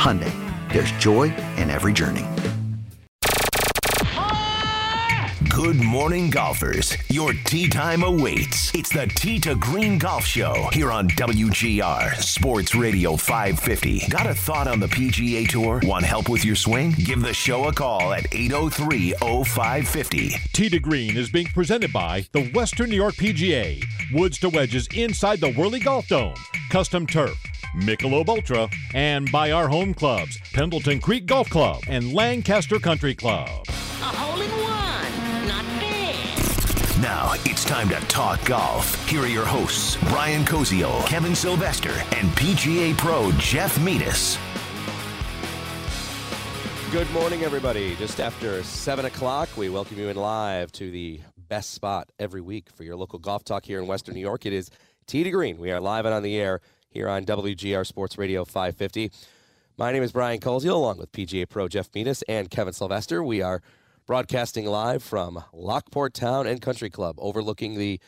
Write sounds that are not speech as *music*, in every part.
Hyundai, there's joy in every journey. Good morning, golfers. Your tee time awaits. It's the Tee to Green Golf Show here on WGR Sports Radio 550. Got a thought on the PGA Tour? Want help with your swing? Give the show a call at 803 0550. Tee to Green is being presented by the Western New York PGA. Woods to wedges inside the Whirly Golf Dome. Custom turf. Michelob Ultra, and by our home clubs, Pendleton Creek Golf Club and Lancaster Country Club. A hole in one, not bad. Now it's time to talk golf. Here are your hosts, Brian Koziol, Kevin Sylvester, and PGA Pro Jeff Metis. Good morning, everybody. Just after 7 o'clock, we welcome you in live to the best spot every week for your local golf talk here in Western New York. It is Tee to Green. We are live and on the air here on WGR Sports Radio 550. My name is Brian Koziol, along with PGA Pro Jeff Metis and Kevin Sylvester. We are broadcasting live from Lockport Town and Country Club, overlooking the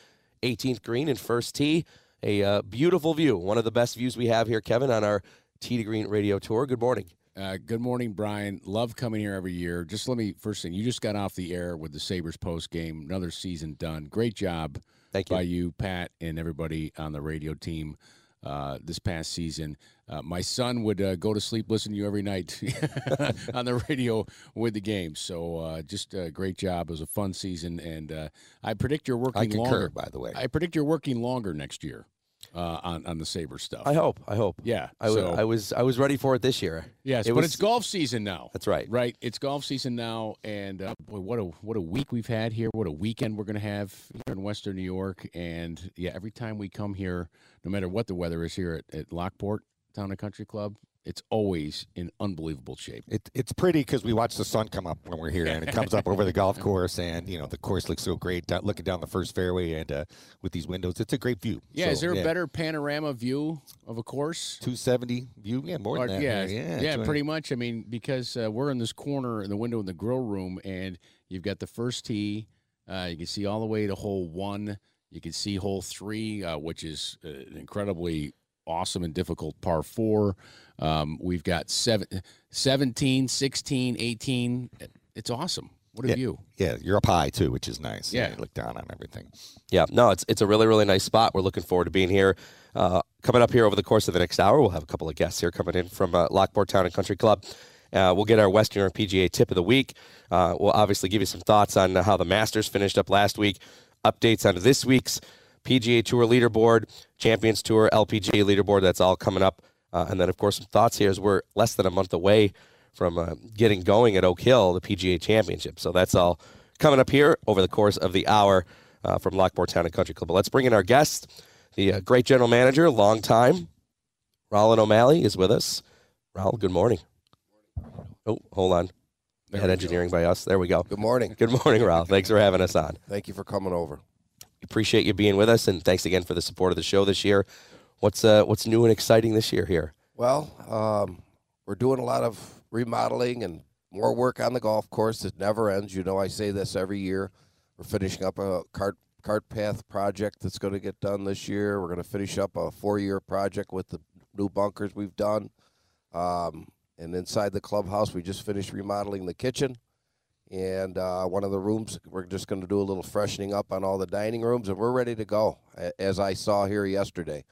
18th green and first tee. A uh, beautiful view, one of the best views we have here, Kevin, on our Tee to Green radio tour. Good morning. Uh, good morning, Brian. Love coming here every year. Just let me first thing. You just got off the air with the Sabres post game. Another season done. Great job Thank you. by you, Pat, and everybody on the radio team uh, this past season. Uh, my son would uh, go to sleep listening to you every night *laughs* on the radio with the game. So uh, just a great job. It was a fun season, and uh, I predict you're working I concur, longer. by the way. I predict you're working longer next year uh, on on the Sabre stuff. I hope. I hope. yeah. I, so- I was I was ready for it this year. Yes, it but was- it's golf season now. That's right. Right, it's golf season now, and uh, boy, what a what a week we've had here. What a weekend we're going to have here in Western New York, and yeah, every time we come here, no matter what the weather is here at, at Lockport Town and Country Club, it's always in unbelievable shape. It, it's pretty because we watch the sun come up when we're here, and it comes up over the golf *laughs* course, and you know the course looks so great. down- looking down the first fairway, and uh, with these windows, it's a great view. Yeah, So, is there yeah, a better panorama view of a course? 270 view? Yeah, more Or- than that. yeah, yeah, yeah, uh, pretty much. I mean, because uh, we're in this corner in the window in the grill room, and you've got the first tee. Uh, you can see all the way to hole one. You can see hole three, uh, which is uh, incredibly awesome and difficult par four. Um, we've got seven, 17, 16, 18. It's awesome. What a Yeah. view. Yeah, you're up high too, which is nice. Yeah. you look down on everything. Yeah, no, it's it's a really really nice spot. We're looking forward to being here. Uh, coming up here over the course of the next hour, we'll have a couple of guests here coming in from uh, Lockport Town and Country Club. Uh, we'll get our Western New PGA tip of the week. Uh, we'll obviously give you some thoughts on how the Masters finished up last week, updates on this week's PGA Tour leaderboard, Champions Tour, LPGA leaderboard. That's all coming up, uh, and then of course some thoughts here as we're less than a month away from uh, getting going at Oak Hill, the PGA Championship. So that's all coming up here over the course of the hour uh, from Lockport Town and Country Club. But let's bring in our guest, the uh, great general manager, long time, Rowland O'Malley is with us. Raul, good morning. Oh, hold on. Head engineering by us. There we go. Good morning. Good morning, Raul. Thanks for having us on. Thank you for coming over. Appreciate you being with us, and thanks again for the support of the show this year. What's uh, what's new and exciting this year here? Well, um, we're doing a lot of remodeling and more work on the golf course. It never ends. You know, I say this every year. We're finishing up a cart cart path project that's going to get done this year. We're going to finish up a four year project with the new bunkers we've done. Um, and inside the clubhouse, we just finished remodeling the kitchen. And uh, one of the rooms, we're just going to do a little freshening up on all the dining rooms, and we're ready to go. As I saw here yesterday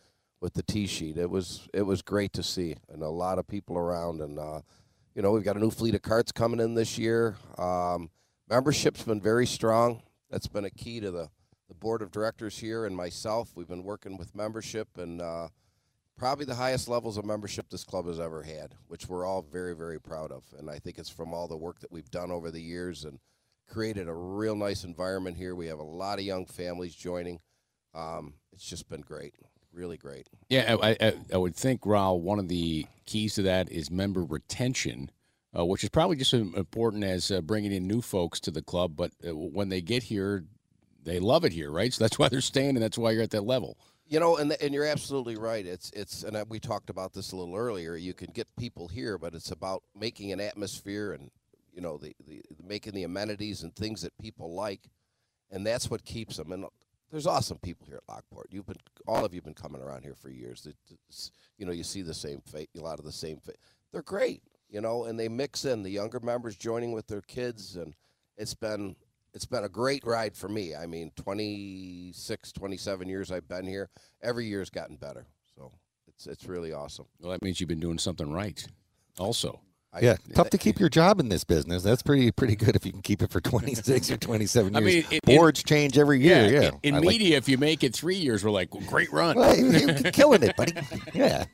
with the tee sheet, it was it was great to see, and a lot of people around. And uh, you know, we've got a new fleet of carts coming in this year. Um, membership's been very strong. That's been a key to the the board of directors here and myself. We've been working with membership and. Uh, probably the highest levels of membership this club has ever had, which we're all very, very proud of. And I think it's from all the work that we've done over the years and created a real nice environment here. We have a lot of young families joining. Um, it's just been great, really great. Yeah, I, I, I would think, Raul, one of the keys to that is member retention, uh, which is probably just as important as uh, bringing in new folks to the club. But uh, when they get here, they love it here, right? So that's why they're staying, and that's why you're at that level. You know, and and you're absolutely right. It's it's and we talked about this a little earlier. You can get people here, but it's about making an atmosphere and you know the, the making the amenities and things that people like, and that's what keeps them. And there's awesome people here at Lockport. You've been all of you've been coming around here for years. It's, you know, you see the same fa- a lot of the same. Fa- They're great, you know, and they mix in the younger members joining with their kids, and it's been it's been a great ride for me. I mean, 26, 27 years I've been here. Every year's gotten better. So it's it's really awesome. Well, that means you've been doing something right. Also, I, Yeah, *laughs* tough to keep your job in this business. That's pretty pretty good if you can keep it for 26 or 27 years. *laughs* I years. mean, it- Boards change every year. Yeah, in, in I like- media, if you make it three years, we're like, well, great run. Well, you- you're *laughs* killing it, buddy. Yeah.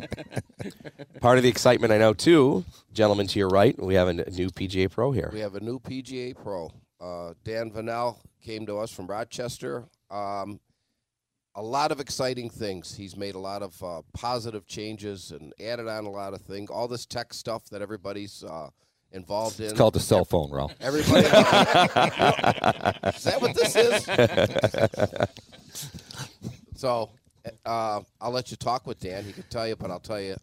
Part of the excitement, I know, too, gentlemen to your right, we have a new PGA Pro here. We have a new PGA Pro. Uh, Dan Vanel came to us from Rochester. Um, a lot of exciting things. He's made a lot of uh, positive changes and added on a lot of things. All this tech stuff that everybody's uh, involved in. It's called the cell phone, Ralph. Everybody. *laughs* is that what this is? so, uh, I'll let you talk with Dan. He can tell you, but I'll tell you,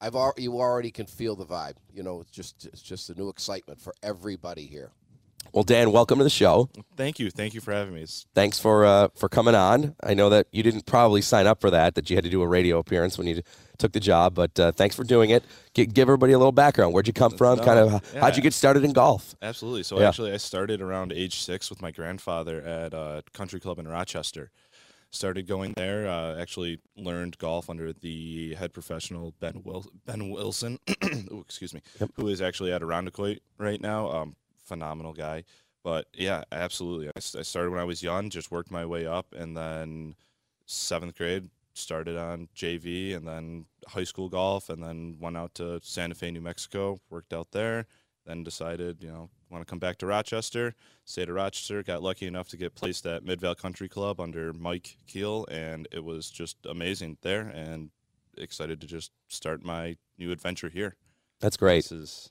I've al- you already can feel the vibe. You know, it's just it's just a new excitement for everybody here. Well, Dan, welcome to the show. Thank you. Thank you for having me. Thanks for uh, for coming on. I know that you didn't probably sign up for that; that you had to do a radio appearance when you took the job. But uh, thanks for doing it. G- give everybody a little background. Where'd you come from? Kind of yeah. how'd you get started in golf? Absolutely. So Yeah. actually, I started around age six with my grandfather at a country club in Rochester. Started going there. Uh, actually learned golf under the head professional Ben Wil- Ben Wilson. *coughs* Excuse me. Who is actually at Irondequoit right now. Um, phenomenal guy. But yeah, absolutely. I started when I was young. Just worked my way up, and then seventh grade started on JV, and then high school golf, and then went out to Santa Fe, New Mexico. Worked out there then decided, you know, want to come back to Rochester. Stayed at Rochester. Got lucky enough to get placed at Midvale Country Club under Mike Keel, and it was just amazing there. And excited to just start my new adventure here. That's great. This is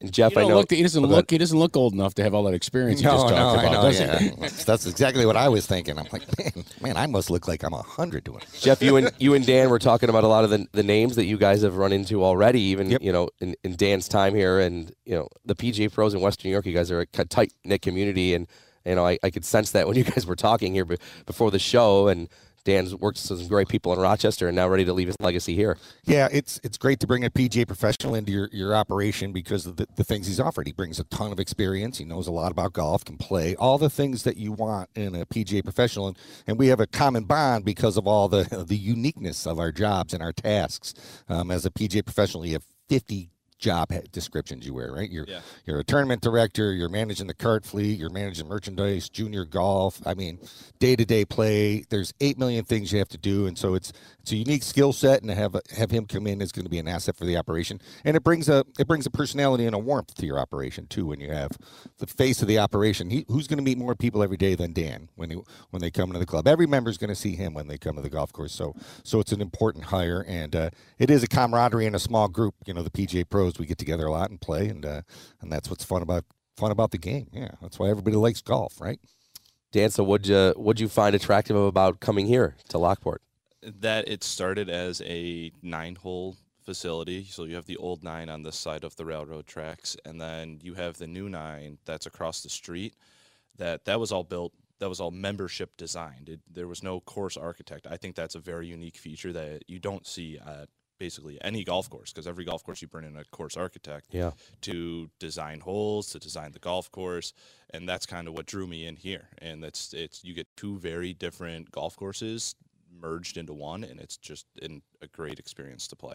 And Jeff, You I don't know look, he doesn't go look. He doesn't look old enough to have all that experience you No, just no, talked I about, know, yeah. That's, that's exactly what I was thinking. I'm like, man, man, I must look like I'm a hundred doing it. Jeff, you and *laughs* you and Dan were talking about a lot of the, the names that you guys have run into already. Even you know in, in Dan's time here, and you know the PGA pros in Western New York. You guys are a tight knit community, and you know I, I could sense that when you guys were talking here before the show. And Dan's worked with some great people in Rochester, and now ready to leave his legacy here. Yeah, it's it's great to bring a PGA professional into your, your operation because of the, the things he's offered. He brings a ton of experience. He knows a lot about golf, can play all the things that you want in a PGA professional, and, and we have a common bond because of all the *laughs* the uniqueness of our jobs and our tasks. Um, as a PGA professional, you have fifty job descriptions you wear, right? You're Yeah. you're a tournament director, you're managing the cart fleet, you're managing merchandise, junior golf. I mean, day to day play. There's eight million things you have to do, and so it's it's a unique skill set, and to have have him come in is going to be an asset for the operation, and it brings a it brings a personality and a warmth to your operation too. When you have the face of the operation, he, who's going to meet more people every day than Dan when he, when they come into the club? Every member is going to see him when they come to the golf course. So so it's an important hire, and uh, it is a camaraderie in a small group. You know, the PGA pros we get together a lot and play, and uh, and that's what's fun about fun about the game. Yeah, that's why everybody likes golf, right? Dan, so what'd you what'd you find attractive about coming here to Lockport? that it started as a nine hole facility. So you have the old nine on this side of the railroad tracks, and then you have the new nine that's across the street. That that was all built. That was all membership designed. It, there was no course architect. I think that's a very unique feature that you don't see at basically any golf course because every golf course you bring in a course architect Yeah. to design holes, to design the golf course, and that's kind of what drew me in here. And that's it's you get two very different golf courses merged into one, and it's just in a great experience to play.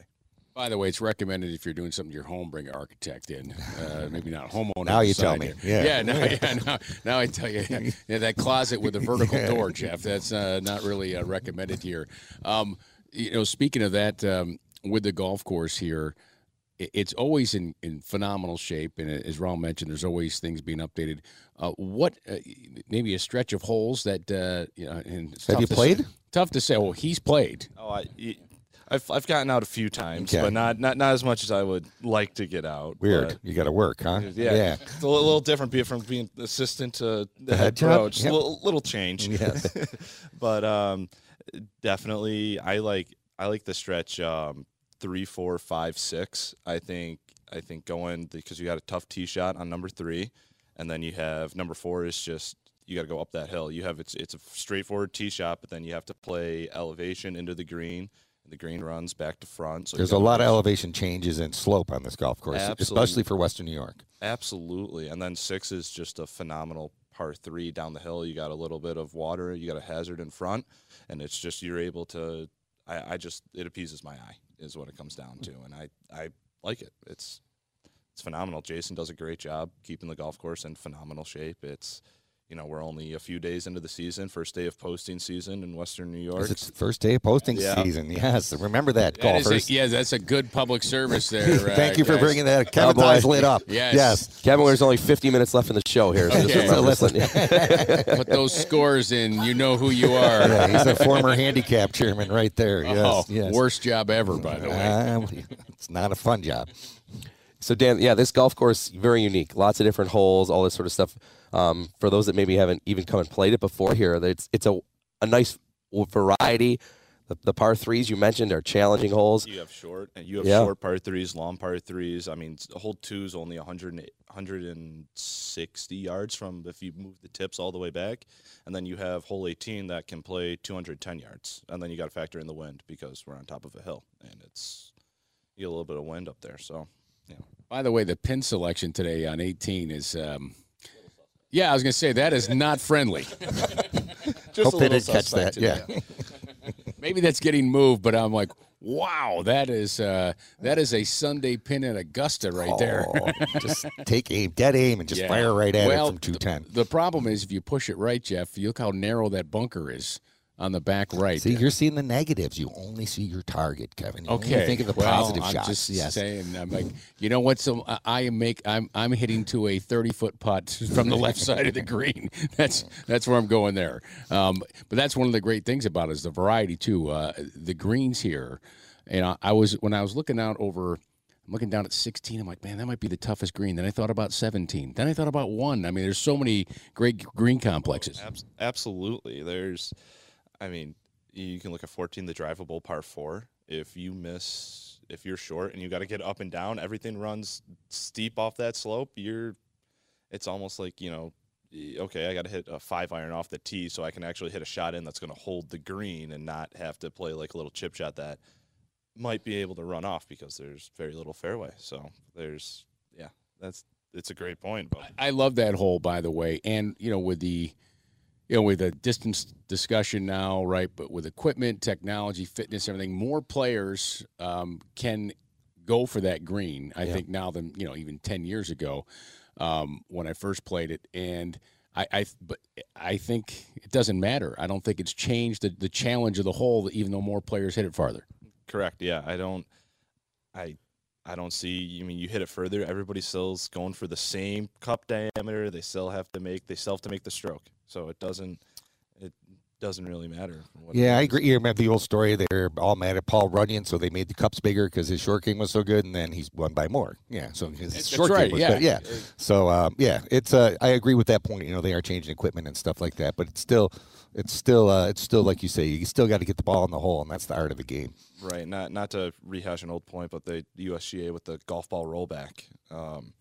By the way, it's recommended if you're doing something to your home, bring an architect in. Uh, maybe not *laughs* homeowner. Now you tell me. Yeah. Yeah. Now, *laughs* yeah, now, now I tell you. Yeah, that closet with the *laughs* vertical door, Jeff. That's uh, not really uh, recommended here. Um, you know, speaking of that, um, with the golf course here, it's always in, in phenomenal shape, and as Raul mentioned, there's always things being updated. Uh, what uh, maybe a stretch of holes that uh, you know? And it's Have you to played? Say, tough to say. Well, he's played. Oh, I. y- I've, I've gotten out a few times, Okay. but not, not not as much as I would like to get out. Weird. but- You got to work, huh? Yeah, Yeah. it's a little, little different be- from being assistant to the, head head job? pro. Just Yep. a little, little change. Yes. *laughs* but um, definitely, I like I like the stretch um, three, four, five, six. I think I think going because you got a tough tee shot on number three, and then you have number four is just you got to go up that hill. You have it's it's a straightforward tee shot, but then you have to play elevation into the green. And the green runs back to front. So There's a lot of elevation changes and slope on this golf course, especially for Western New York. Absolutely. And then six is just a phenomenal par three down the hill. You got a little bit of water, you got a hazard in front, and it's just you're able to I, I just it appeases my eye is what it comes down to. And I, I like it. It's it's phenomenal. Jason does a great job keeping the golf course in phenomenal shape. It's you know, we're only a few days into the season, first day of posting season in Western New York. It's first day of posting Yeah. season. Yes, remember that, That is a- golfers. yeah, that's a good public service there. uh, *laughs* Thank you for guys. bringing that. Kevin's eyes lit up. Yes. Yes. Kevin, there's only 50 minutes left in the show here. So Okay. remember So something. *laughs* Put those scores in. You know who you are. Yeah, he's a former handicap chairman right there. Yes, oh, yes. worst job ever, by the way. Uh, it's not a fun job. So Dan, yeah, this golf course very unique. Lots of different holes, all this sort of stuff. Um, for those that maybe haven't even come and played it before here, it's it's a a nice variety. The, the par threes you mentioned are challenging holes. You have short, and you have Yeah. short par threes, long par threes. I mean, hole two is only 100, 160 yards from if you move the tips all the way back, and then you have hole 18 that can play 210 yards, and then you got to factor in the wind because we're on top of a hill, and it's you get a little bit of wind up there. So, yeah. By the way, the pin selection today on 18 is. Um, yeah, I was going to say that is not friendly. *laughs* Just Hope they didn't catch that. Yeah. *laughs* Maybe that's getting moved, but I'm like, wow, that is uh, that is a Sunday pin at Augusta right there. Oh, *laughs* just take aim, dead aim, and just Yeah. fire right at well, it from 210. The problem is if you push it right, Jeff, you look how narrow that bunker is on the back right. See, you're seeing the negatives. You only see your target, Kevin. You Okay. Only think of the well, positive I'm shots. just yes. saying. I'm like, you know what? So I- I am make. I'm I'm hitting to a 30 foot putt *laughs* from the left side of the green. *laughs* That's that's where I'm going there. Um, but that's one of the great things about it is the variety too. Uh, the greens here, and I, I was when I was looking out over. I'm looking down at 16. I'm like, man, that might be the toughest green. Then I thought about 17. Then I thought about one. I mean, there's so many great green complexes. Abs- absolutely. There's, I mean, you can look at 14, the drivable par four. If you miss, if you're short and you got to get up and down, everything runs steep off that slope. You're, it's almost like you know, okay, I got to hit a five iron off the tee so I can actually hit a shot in that's going to hold the green and not have to play like a little chip shot that might be able to run off because there's very little fairway. So there's, yeah, that's it's a great point. But I love that hole, by the way. And you know, with the you know, with a distance discussion now, right? But with equipment, technology, fitness, everything, more players um, can go for that green. I think now than you know even ten years ago um, when I first played it, and I, I but I think it doesn't matter. I don't think it's changed the, the challenge of the hole, even though more players hit it farther. Correct. Yeah, I don't. I I don't see. You mean you hit it further? Everybody still's going for the same cup diameter. They still have to make. They still have to make the stroke. So it doesn't. It doesn't really matter. what Yeah, I agree. You remember the old story? They're all mad at Paul Runyon, so they made the cups bigger because his short game was so good, and then he's won by more. Yeah, so his That's short right, game was yeah. good. Yeah. So um, yeah, it's. Uh, I agree with that point. You know, they are changing equipment and stuff like that, but it's still, it's still, uh, it's still like you say, you still got to get the ball in the hole, and that's the art of the game. Right. Not not to rehash an old point, but the USGA with the golf ball rollback. Um,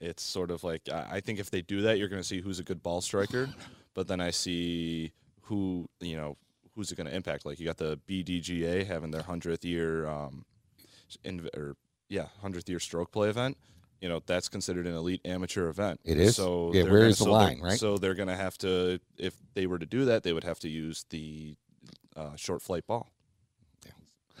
it's sort of like I I think if they do that, you're going to see who's a good ball striker, *laughs* but then I see who you know who's it going to impact. Like you got the BDGA having their hundredth year, um, in, or yeah, hundredth year stroke play event. You know that's considered an elite amateur event. It is? So Yeah, they're gonna- the so line, right? So they're going to have to, if they were to do that, they would have to use the uh, short flight ball. Yeah.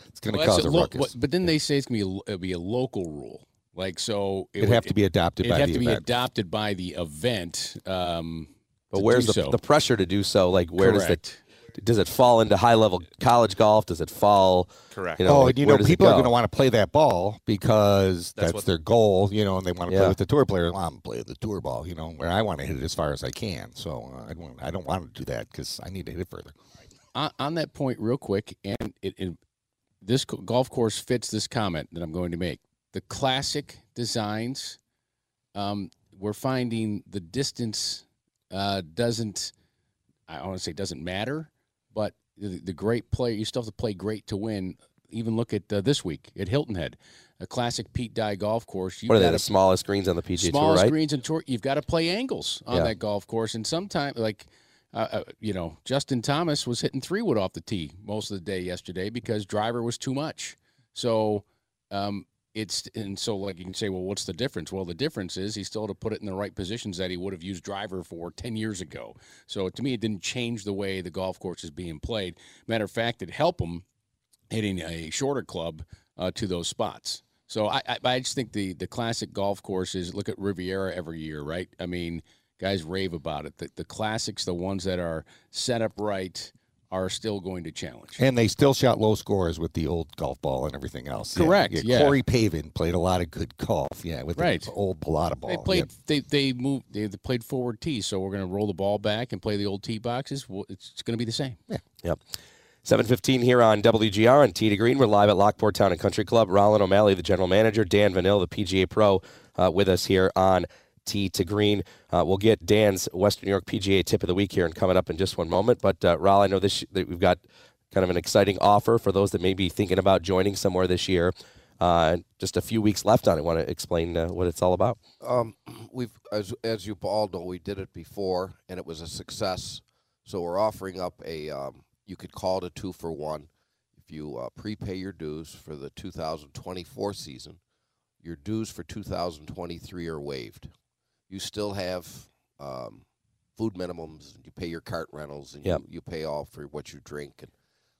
It's going to Well, cause a lo- ruckus. But, but then they say it's gonna be a, it'll be a local rule. Like so, it It'd have to be adopted it'd by have the to be event. adopted by the event. Um, But where's the, so. the pressure to do so? Like, where Correct. does it does it fall into high level college golf? Does it fall? Correct. You know, oh, like, you know, does it people are going to want to play that ball because That's that's, what- their goal, you know, and they want to Yeah. play with the tour player. Well, I'm play the tour ball, you know, where I want to hit it as far as I can. So uh, I don't, I don't want to do that because I need to hit it further. on, on that point, real quick, and it, it, this golf course fits this comment that I'm going to make. The classic designs, um, we're finding the distance uh, doesn't. I want to say doesn't matter, but the, the great player, you still have to play great to win. Even look at uh, this week at Hilton Head, a classic Pete Dye golf course. You've What are they? got The smallest greens on the PGA Tour, smallest right? greens and tour. You've got to play angles on Yeah. that golf course, and sometimes like. Uh, uh, you know, Justin Thomas was hitting three wood off the tee most of the day yesterday because driver was too much. So um, it's and so like you can say, well, what's the difference? Well, the difference is he still had to put it in the right positions that he would have used driver for ten years ago. So to me, it didn't change the way the golf course is being played. Matter of fact, it helped him hitting a shorter club uh, to those spots. So I, I, I just think the the classic golf courses. Look at Riviera every year, right? I mean, guys rave about it. The, the classics, the ones that are set up right, are still going to challenge. And they still shot low scores with the old golf ball and everything else. Yeah, Correct, yeah. Corey Pavin played a lot of good golf. Yeah, with Right. the old Balata ball. They played. They they moved. They, they played forward tee. So we're going to roll the ball back and play the old tee boxes. Well, it's, it's going to be the same. Yeah. Yep. 715 here on WGR on Tee to Green. We're live at Lockport Town and Country Club. Rowland O'Malley, the general manager, Dan Vanille, the PGA pro, uh, with us here on Tee to Green. Uh, we'll get Dan's Western New York PGA tip of the week here and coming up in just one moment. But uh, Raul, I know this that we've got kind of an exciting offer for those that may be thinking about joining somewhere this year. Uh, just a few weeks left on it. Want to explain uh, what it's all about? Um, we've as as you all know, we did it before and it was a success. So we're offering up a um, you could call it a two for one. If you uh, prepay your dues for the 2024 season, your dues for 2023 are waived. You still have um, food minimums. and You pay your cart rentals, and Yep. you, you pay all for what you drink. And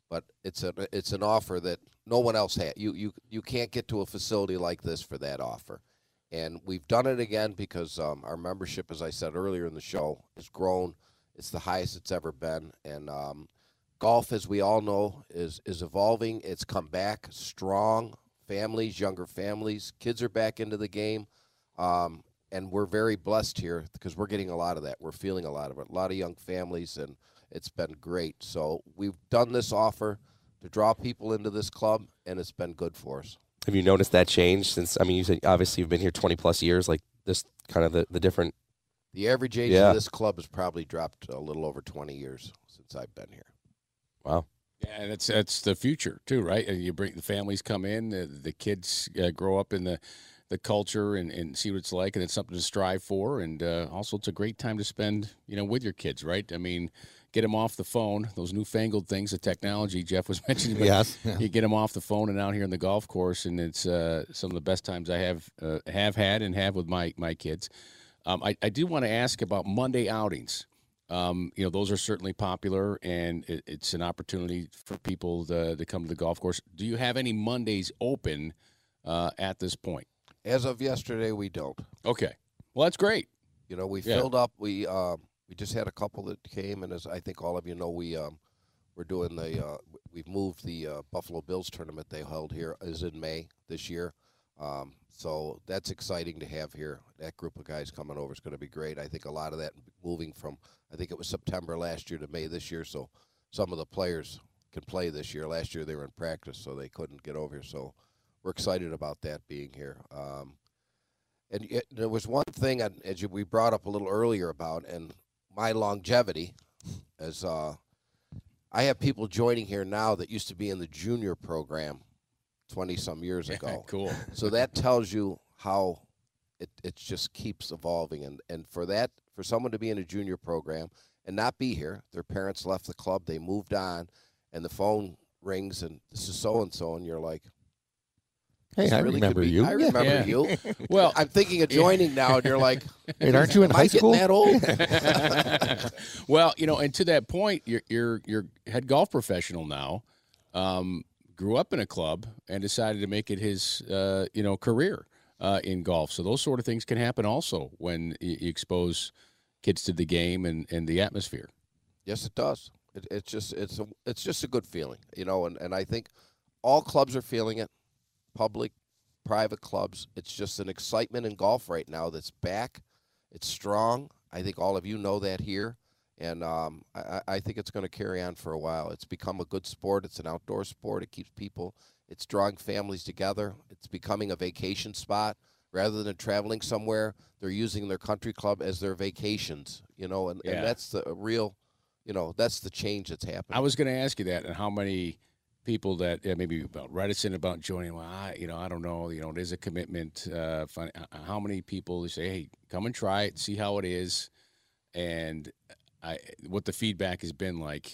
but it's a it's an offer that no one else had. You you you can't get to a facility like this for that offer. And we've done it again because um, our membership, as I said earlier in the show, has grown. It's the highest it's ever been, and um, golf, as we all know, is is evolving. It's come back strong. Families, younger families, kids are back into the game, um, and we're very blessed here because we're getting a lot of that. We're feeling a lot of it. A lot of young families, and it's been great. So we've done this offer to draw people into this club, and it's been good for us. Have you noticed that change since? I mean, you said obviously you've been here 20 plus years. Like this, kind of the, the different. The average age Yeah. of this club has probably dropped a little over 20 years since I've been here. Wow. Yeah, and that's that's the future too, right? And you bring the families come in, the, the kids uh, grow up in the the culture and, and see what it's like, and it's something to strive for. And uh, also, it's a great time to spend, you know, with your kids, right? I mean, get them off the phone. Those newfangled things, the technology Jeff was *laughs* mentioning. but Yes, yeah. You get them off the phone and out here in the golf course, and it's uh, some of the best times I have uh, have had and have with my my kids. Um, I, I do want to ask about Monday outings. Um, you know, those are certainly popular, and it, it's an opportunity for people to, to come to the golf course. Do you have any Mondays open uh, at this point? As of yesterday, we don't. Okay. Well, that's great. You know, we Yeah. filled up. We um, we just had a couple that came, and as I think all of you know, we um, we're doing the uh, we've moved the uh, Buffalo Bills tournament they held here is in May this year. Um, so that's exciting to have here. That group of guys coming over is going to be great. I think a lot of that moving from I think it was September last year to May this year. So some of the players can play this year. Last year they were in practice, so they couldn't get over here. So we're excited about that being here. Um, and yet, there was one thing uh, as you, we brought up a little earlier about and my longevity as uh, I have people joining here now that used to be in the junior program 20 some years *laughs* ago. cool. So that tells you how it, it just keeps evolving. And, and for that, for someone to be in a junior program and not be here, their parents left the club, they moved on, and the phone rings and this is so and so, and you're like, Hey, I really remember be- you. I remember Yeah. you. *laughs* Well- I'm thinking of joining now, and you're like, *laughs* Wait, aren't you in am high I getting school? that old? *laughs* well, you know, and to that point, you're you're you're head golf professional now. Um, grew up in a club and decided to make it his uh, you know career uh, in golf. So those sort of things can happen also when you, you expose kids to the game and, and the atmosphere. Yes, it does. It, it's just it's a, it's just a good feeling, you know. And, and I think all clubs are feeling it, public, private clubs. It's just an excitement in golf right now that's back. It's strong. I think all of you know that here, and um, I, I- think it's going to carry on for a while. It's become a good sport. It's an outdoor sport. It keeps people. It's drawing families together. It's becoming a vacation spot rather than traveling somewhere. They're using their country club as their vacations, you know, and, Yeah. and that's the real you know that's the change that's happening. I was going to ask you that, and how many people that uh, maybe about reticent about joining? Well, I, you know, I don't know. You know, it is a commitment. Uh, fun, uh, how many people say, "Hey, come and try it, see how it is," and I, what the feedback has been like.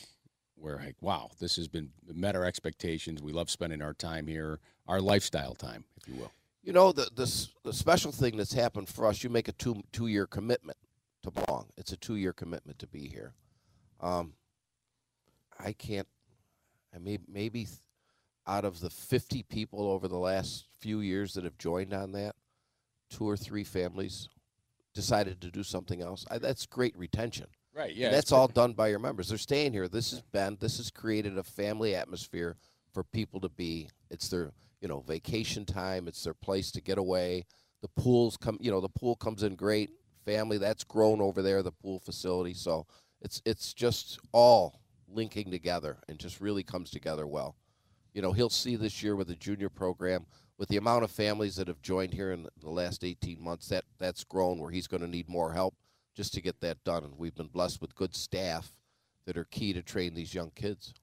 We're like, wow, this has been met our expectations. We love spending our time here, our lifestyle time, if you will. You know the the the special thing that's happened for us. You make a two two year commitment to belong. It's a two year commitment to be here. Um, I can't. I may maybe out of the fifty people over the last few years that have joined on that, two or three families decided to do something else. I, that's great retention. Right. And Yeah. that's all done by your members. They're staying here. This has been this has created a family atmosphere for people to be. It's their you know vacation time. It's their place to get away. The pools come. You know the pool comes in great. Family that's grown over there. The pool facility. So it's it's just all linking together and just really comes together well. You know he'll see this year with the junior program with the amount of families that have joined here in the last 18 months that that's grown where he's going to need more help just to get that done. And we've been blessed with good staff that are key to train these young kids.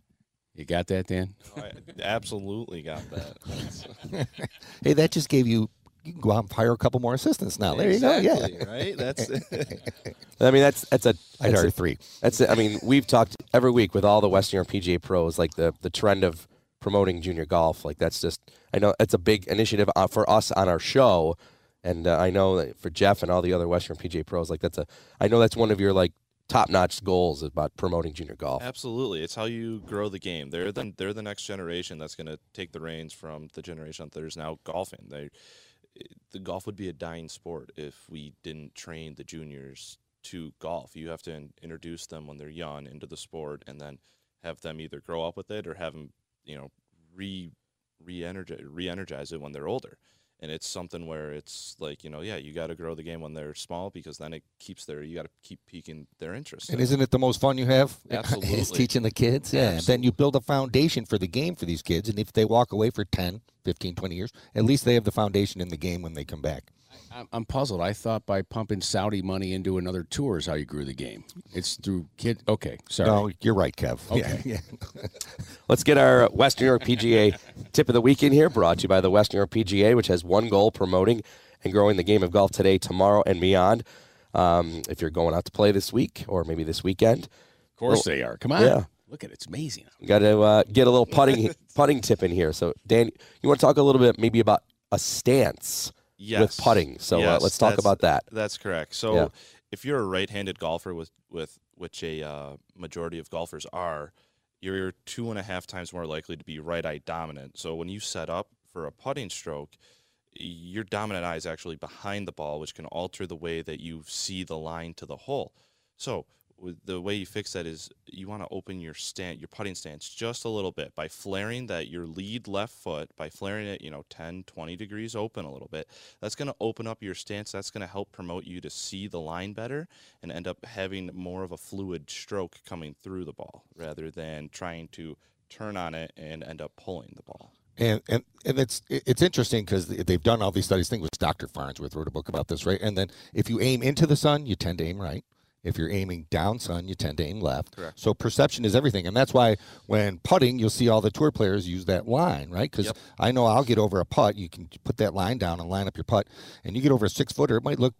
You got that, Dan? I absolutely got that. *laughs* *laughs* hey, that just gave you. You can go out and hire a couple more assistants now. There you go. Yeah. right? That's *laughs* *laughs* I mean, that's that's a I'd that's hire a- three. That's it. I mean, we've talked every week with all the Western New York PGA pros, like the the trend of promoting junior golf. Like that's just, I know it's a big initiative uh, for us on our show, and uh, I know that for Jeff and all the other Western PGA pros, like that's a, I know that's one of your like top notch goals about promoting junior golf. Absolutely, it's how you grow the game. They're the they're the next generation that's going to take the reins from the generation that is now golfing. They, the golf would be a dying sport if we didn't train the juniors to golf. You have to in, introduce them when they're young into the sport, and then have them either grow up with it or have them, you know, re re-energize re-energize it when they're older. And it's something where it's like, you know, yeah, you got to grow the game when they're small because then it keeps their, you got to keep piquing their interest. And in it. isn't it the most fun you have? *laughs* is Absolutely. teaching the kids. Yeah. Then you build a foundation for the game for these kids. And if they walk away for 10, 15, 20 years, at least they have the foundation in the game when they come back. I'm, I'm puzzled. I thought by pumping Saudi money into another tour is how you grew the game. It's through kid. Okay, sorry. No, you're right, Kev. Okay. Yeah. *laughs* Let's get our Western New York PGA tip of the week in here, brought to you by the Western New York PGA, which has one goal promoting and growing the game of golf today, tomorrow, and beyond. Um, if you're going out to play this week or maybe this weekend, Of course they are. Come on. Yeah. Look at it. It's amazing. got to uh, get a little putting *laughs* putting tip in here. So, Dan, you want to talk a little bit maybe about a stance with Yes. putting. So uh, let's talk about that. That's correct. So Yeah. if you're a right-handed golfer, with with which a uh, majority of golfers are, you're two and a half times more likely to be right-eye dominant. So when you set up for a putting stroke, your dominant eye is actually behind the ball, which can alter the way that you see the line to the hole. So with- the way you fix that is you want to open your stand, your putting stance just a little bit by flaring that your lead left foot, by flaring it, you know, 10, 20 degrees open a little bit. That's going to open up your stance. That's going to help promote you to see the line better and end up having more of a fluid stroke coming through the ball rather than trying to turn on it and end up pulling the ball. And and and it's it's interesting because they've done all these studies. I think it was Dr. Farnsworth wrote a book about this, right? And then if you aim into the sun, you tend to aim right. If you're aiming down sun, you tend to aim left. Correct. So perception is everything, and that's why when putting, you'll see all the tour players use that line, right? Because Yep. I know I'll get over a putt. You can put that line down and line up your putt, and you get over a six footer. It might look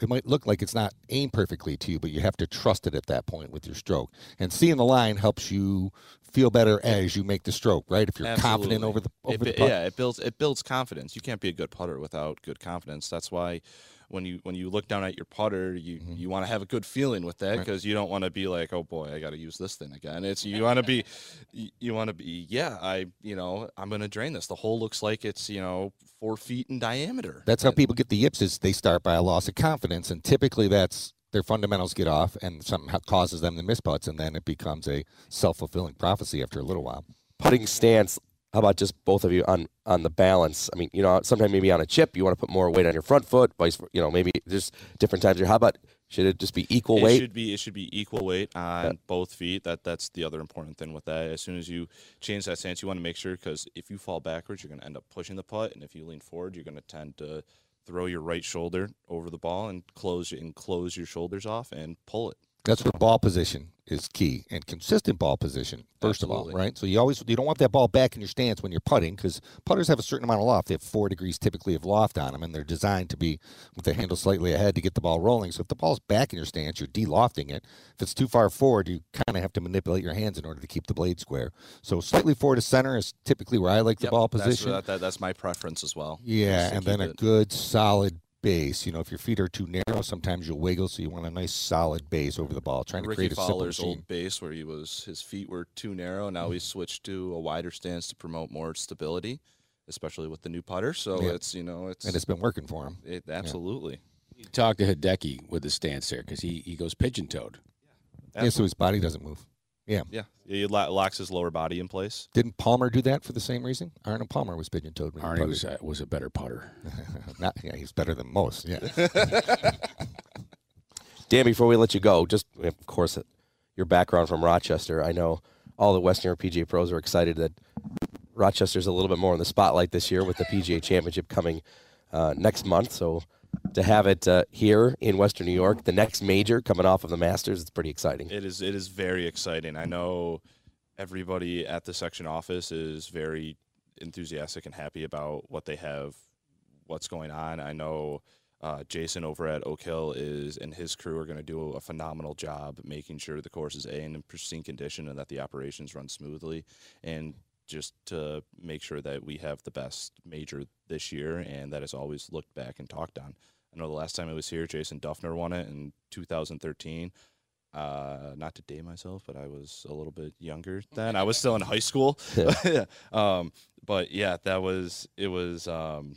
it might look like it's not aimed perfectly to you, but you have to trust it at that point with your stroke. And seeing the line helps you feel better as you make the stroke, right? If you're confident over the over It the putt. yeah, it builds it builds confidence. You can't be a good putter without good confidence. That's why when you when you look down at your putter, you you want to have a good feeling with that Mm-hmm. Right. because you don't want to be like, oh boy, I got to use this thing again. It's you want to be *laughs* you- you want to be yeah, I you know I'm gonna drain this. The hole looks like it's you know four feet in diameter. That's how people get the yips is they start by a loss of confidence, and typically that's their fundamentals get off, and somehow causes them to miss putts, and then it becomes a self fulfilling prophecy after a little while. Putting stance. How about just both of you on on the balance? I mean, you know, sometimes maybe on a chip you want to put more weight on your front foot. Vice, you know, maybe there's different times. Here, how about should it just be equal it weight? should be it should be equal weight on both feet. That that's the other important thing with that. As soon as you change that stance, you want to make sure because if you fall backwards, you're going to end up pushing the putt, and if you lean forward, you're going to tend to throw your right shoulder over the ball and close and close your shoulders off and pull it. That's where ball position is key and consistent ball position. First of all, right? So you always you don't want that ball back in your stance when you're putting because putters have a certain amount of loft. They have four degrees typically of loft on them, and they're designed to be with the handle slightly ahead to get the ball rolling. So if the ball's back in your stance, you're de-lofting it. If it's too far forward, you kind of have to manipulate your hands in order to keep the blade square. So slightly forward to center is typically where I like the Yep, ball that's- position. That, that, that's my preference as well. Yeah, and then keep a good solid base. You know, if your feet are too narrow, sometimes you'll wiggle, so you want a nice solid base over the ball. Trying to Rickie create a simple Fowler's machine. old base where he was his feet were too narrow. Now he's switched to a wider stance to promote more stability, especially with the new putter. So Yeah. it's you know it's and it's been working for him. it, absolutely. You talk to Hideki with the stance there because he, he goes pigeon toed. Yeah, so his body doesn't move. Yeah. Yeah, he lo- locks his lower body in place. Didn't Palmer do that for the same reason? Arnold Palmer was pigeon toed. Arnie was a, was a better putter. *laughs* Not, yeah, he's better than most. Yeah. *laughs* Dan, before we let you go, just of course, your background from Rochester. I know all the Western New York PGA pros are excited that Rochester's a little bit more in the spotlight this year with the PGA Championship coming uh, next month. So to have it uh, here in Western New York, the next major coming off of the Masters, it's pretty exciting. It is it is very exciting. I know everybody at the section office is very enthusiastic and happy about what they have, what's going on. I know uh, Jason over at Oak Hill is and his crew are going to do a phenomenal job making sure the course is a in pristine condition and that the operations run smoothly, and just to make sure that we have the best major this year and that is always looked back and talked on. I know the last time I was here, Jason Dufner won it in 2013 uh, not to date myself, but I was a little bit younger then. I was still in high school. *laughs* Yeah. um, but yeah, that was it was um,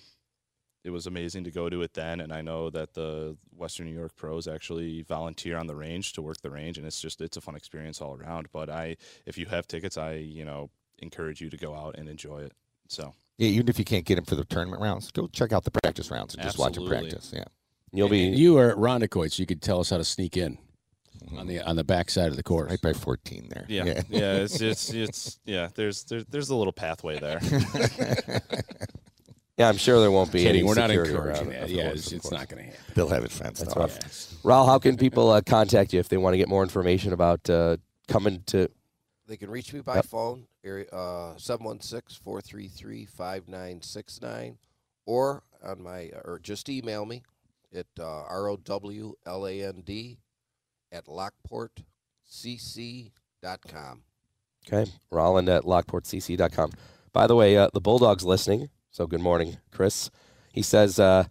it was amazing to go to it then, and I know that the Western New York pros actually volunteer on the range to work the range, and it's just it's a fun experience all around. But I, if you have tickets, I you know encourage you to go out and enjoy it. So Yeah, even if you can't get him for the tournament rounds, go check out the practice rounds and just watch him practice. Yeah. You'll be And you are at Irondequoit, so you could tell us how to sneak in on the on the back side of the course. Right by 14 there. yeah, yeah, *laughs* it's it's it's yeah. There's there's there's a little pathway there. *laughs* Yeah, I'm sure there won't be Kidding, any we're not security encouraging around it, that. Yeah, it's, it's not going to happen. They'll have it fenced That's off. rough. Raul, how can people uh, contact you if they want to get more information about uh, coming to? They can reach me by Yep. phone, area uh, 716-433-5969, or on my or just email me at uh, R-O-W-L-A-N-D at lockportcc.com. Okay, Rowland at lockportcc.com. By the way, uh, the Bulldog's listening. So good morning, Chris. He says uh,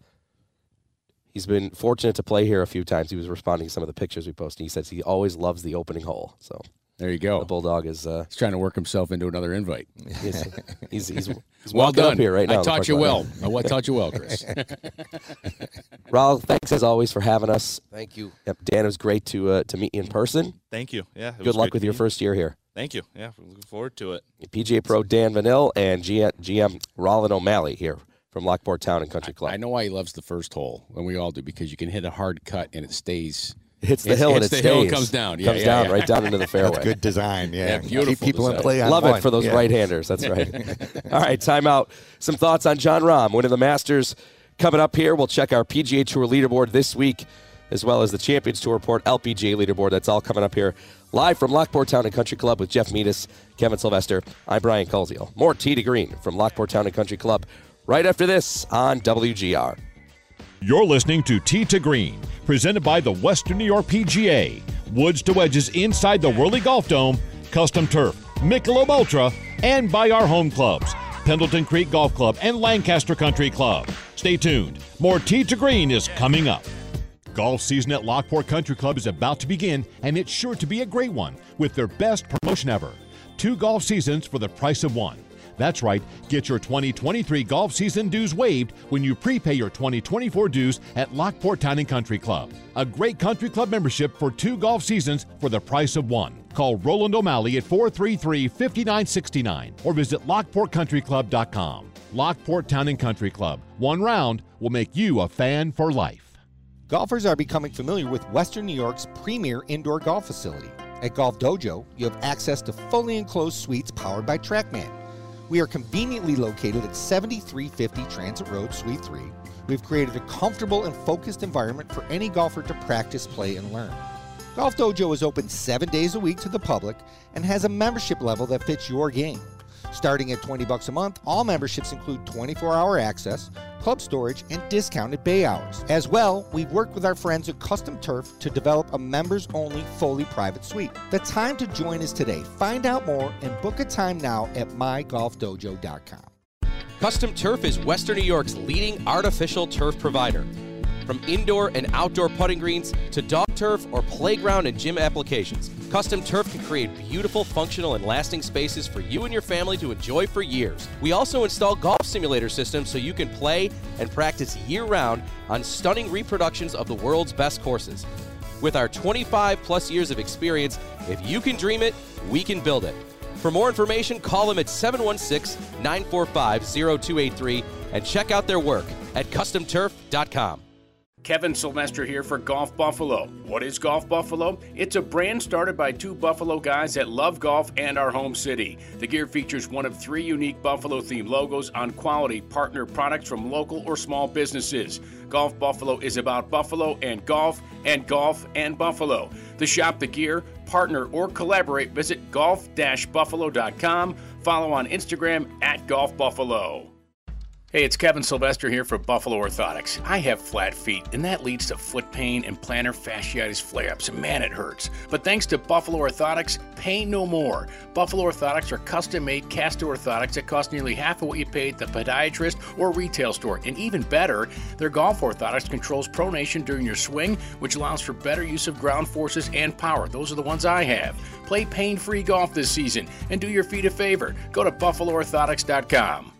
he's been fortunate to play here a few times. He was responding to some of the pictures we posted. He says he always loves the opening hole. So There you go. The bulldog is. Uh, He's trying to work himself into another invite. he's he's, he's, he's well done. up here right now. I taught you well. I taught you well, Chris. *laughs* Raul, thanks as always for having us. Thank you. Yep, Dan, it was great to uh, to meet you in person. Thank you. Yeah. it Good was luck with your you. first year here. Thank you. Yeah, we're looking forward to it. PGA Pro Dan Vanille and G- GM Rowland O'Malley here from Lockport Town and Country Club. I know why he loves the first hole, and we all do, because you can hit a hard cut and it stays. It hits the It's- hill and it's it the hill stays. comes down. Yeah, comes yeah, down yeah. right down into the fairway. That's good design. Yeah, Yeah, beautiful Keep people in play on Love one. it for those Yeah. right-handers. That's right. *laughs* All right, timeout. Some thoughts on Jon Rahm winning the Masters. Coming up here, we'll check our PGA Tour leaderboard this week, as well as the Champions Tour Report LPGA leaderboard. That's all coming up here live from Lockport Town and Country Club with Jeff Meadis, Kevin Sylvester. I'm Brian Koziol. More Tee to Green from Lockport Town and Country Club right after this on WGR. You're listening to Tee to Green, presented by the Western New York PGA. Woods to wedges inside the Whirly Golf Dome, custom turf, Michelob Ultra, and by our home clubs, Pendleton Creek Golf Club and Lancaster Country Club. Stay tuned. More Tee to Green is coming up. Golf season at Lockport Country Club is about to begin, and it's sure to be a great one with their best promotion ever. Two golf seasons for the price of one. That's right, get your 2023 golf season dues waived when you prepay your 2024 dues at Lockport Town and Country Club. A great country club membership for two golf seasons for the price of one. Call Rowland O'Malley at 433 5969 or visit lockportcountryclub.com. Lockport Town and Country Club. One round will make you a fan for life. Golfers are becoming familiar with Western New York's premier indoor golf facility. At Golf Dojo, you have access to fully enclosed suites powered by TrackMan. We are conveniently located at 7350 Transit Road, Suite 3. We've created a comfortable and focused environment for any golfer to practice, play, and learn. Golf Dojo is open seven days a week to the public and has a membership level that fits your game. Starting at 20 bucks a month, all memberships include 24-hour access, club storage, and discounted bay hours. As well, we've worked with our friends at Custom Turf to develop a members-only fully private suite. The time to join is today. Find out more and book a time now at mygolfdojo.com. Custom Turf is Western New York's leading artificial turf provider. From indoor and outdoor putting greens to dog turf or playground and gym applications, Custom Turf can create beautiful, functional, and lasting spaces for you and your family to enjoy for years. We also install golf simulator systems so you can play and practice year round on stunning reproductions of the world's best courses. With our 25 plus years of experience, if you can dream it, we can build it. For more information, call them at 716 945 0283 and check out their work at customturf.com. Kevin Sylvester here for Golf Buffalo. What is Golf Buffalo? It's a brand started by two Buffalo guys that love golf and our home city. The gear features one of three unique Buffalo themed logos on quality partner products from local or small businesses. Golf Buffalo is about Buffalo and golf and golf and Buffalo. To shop the gear, partner, or collaborate, visit golf buffalo.com. Follow on Instagram at Golf Buffalo. Hey, it's Kevin Sylvester here for Buffalo Orthotics. I have flat feet, and that leads to foot pain and plantar fasciitis flare ups, man, it hurts. But thanks to Buffalo Orthotics, pain no more. Buffalo Orthotics are custom made castor orthotics that cost nearly half of what you at the podiatrist or retail store. And even better, their golf orthotics controls pronation during your swing, which allows for better use of ground forces and power. Those are the ones I have. Play pain free golf this season and do your feet a favor. Go to BuffaloOrthotics.com.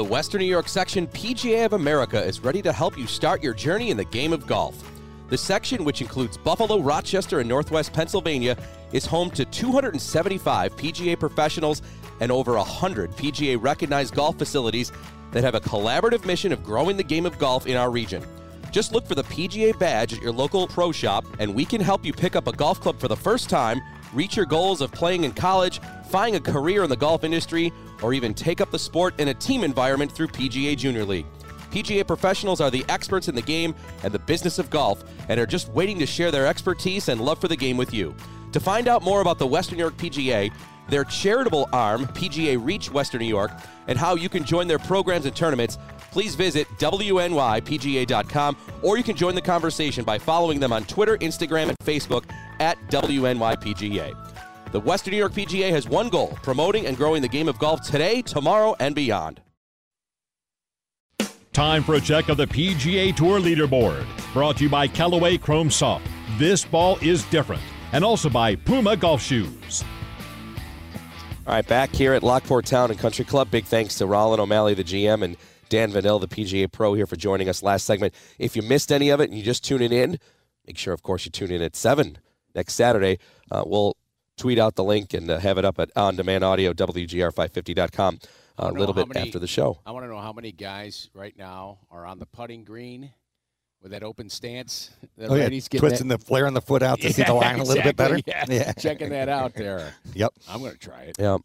The Western New York section PGA of America is ready to help you start your journey in the game of golf. The section, which includes Buffalo, Rochester, and Northwest Pennsylvania, is home to 275 PGA professionals and over 100 PGA recognized golf facilities that have a collaborative mission of growing the game of golf in our region. Just look for the PGA badge at your local pro shop, and we can help you pick up a golf club for the first time, reach your goals of playing in college, find a career in the golf industry, or even take up the sport in a team environment through PGA Junior League. PGA professionals are the experts in the game and the business of golf and are just waiting to share their expertise and love for the game with you. To find out more about the Western New York PGA, their charitable arm, PGA Reach Western New York, and how you can join their programs and tournaments, please visit WNYPGA.com or you can join the conversation by following them on Twitter, Instagram, and Facebook at WNYPGA. The Western New York PGA has one goal promoting and growing the game of golf today, tomorrow, and beyond. Time for a check of the PGA Tour leaderboard. Brought to you by Callaway Chrome Soft. This ball is different. and also by Puma Golf Shoes. All right, back here at Lockport Town and Country Club. Big thanks to Rowland O'Malley, the GM, and Dan Vanille, the PGA Pro, here for joining us last segment. If you missed any of it and you just tuning in, make sure, of course, you tune in at 7 next Saturday. Uh, we'll tweet out the link and uh, have it up at on demand audio, WGR550.com, uh, a little bit many- after the show. I want to know how many guys right now are on the putting green with that open stance. That Oh, yeah, Brady's getting twisting that- the flaring the foot out to see *laughs* the Yeah, line a little bit better. exactly, Yeah. checking that out there. *laughs* Yep. I'm going to try it. Yeah.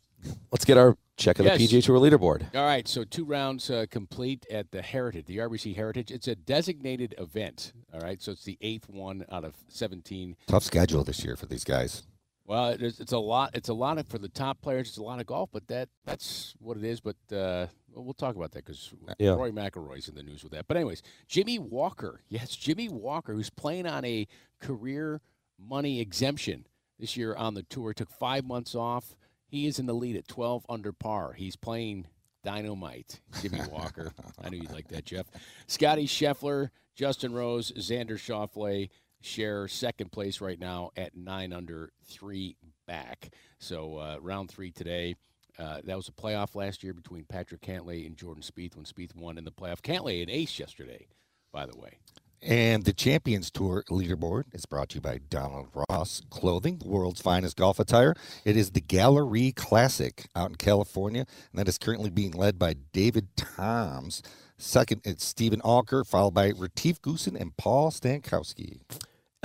Let's get our check of Yes. the PGA Tour leaderboard. All right, so two rounds uh, complete at the Heritage, the RBC Heritage. It's a designated event. All right, so it's the eighth one out of 17. Tough schedule this year for these guys. Well, it is, it's a lot. It's a lot of, for the top players. It's a lot of golf, but that that's what it is. But uh, well, we'll talk about that because Yeah. Rory McIlroy's in the news with that. But anyways, Jimmy Walker, *laughs* yes, Jimmy Walker, who's playing on a career money exemption this year on the tour, took five months off. He is in the lead at 12 under par. He's playing dynamite. Jimmy Walker. *laughs* I knew you'd like that, Jeff. Scotty Scheffler, Justin Rose, Xander Schauffele share second place right now at nine under, three back. So uh, round three today. Uh, that was a playoff last year between Patrick Cantlay and Jordan Spieth when Spieth won in the playoff. Cantlay an ace yesterday, by the way. And the Champions Tour leaderboard is brought to you by Donald Ross Clothing, the world's finest golf attire. It is the Galleri Classic out in California, and that is currently being led by David Toms. Second, it's Stephen Alker, followed by Retief Goosen and Paul Stankowski.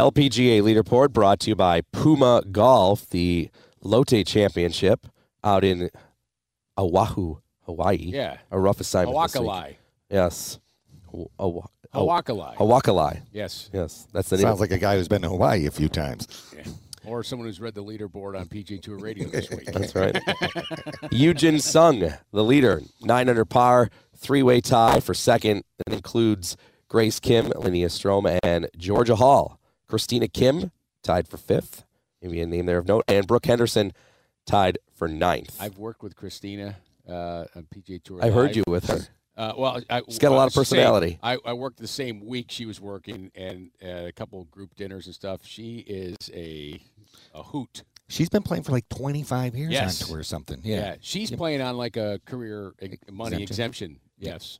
LPGA leaderboard brought to you by Puma Golf, the Lotte Championship out in Oahu, Hawaii. Yeah. A rough assignment. this week. Hawakalai. Yes. Haw- Hawa- Hawakalai. Hawakalai. Yes. Yes. That's the name. Sounds like a guy who's been to Hawaii a few times. Or someone who's read the leaderboard on PGA Tour Radio this week. *laughs* That's right. *laughs* Yu Jin Sung, the leader, nine under par, three way tie for second. That includes Grace Kim, Linnea Strom, and Georgia Hall. Christina Kim tied for fifth. Maybe a name there of note. And Brooke Henderson tied for ninth. I've worked with Christina uh, on PGA Tour. I heard you with her. Uh, well, I, She's got a lot of same- personality. I, I worked the same week she was working, and uh, a couple of group dinners and stuff. She is a a hoot. She's been playing for like 25 years Yes. on tour or something. Yeah. she's playing on like a career ex- money Exemption. exemption. Yes.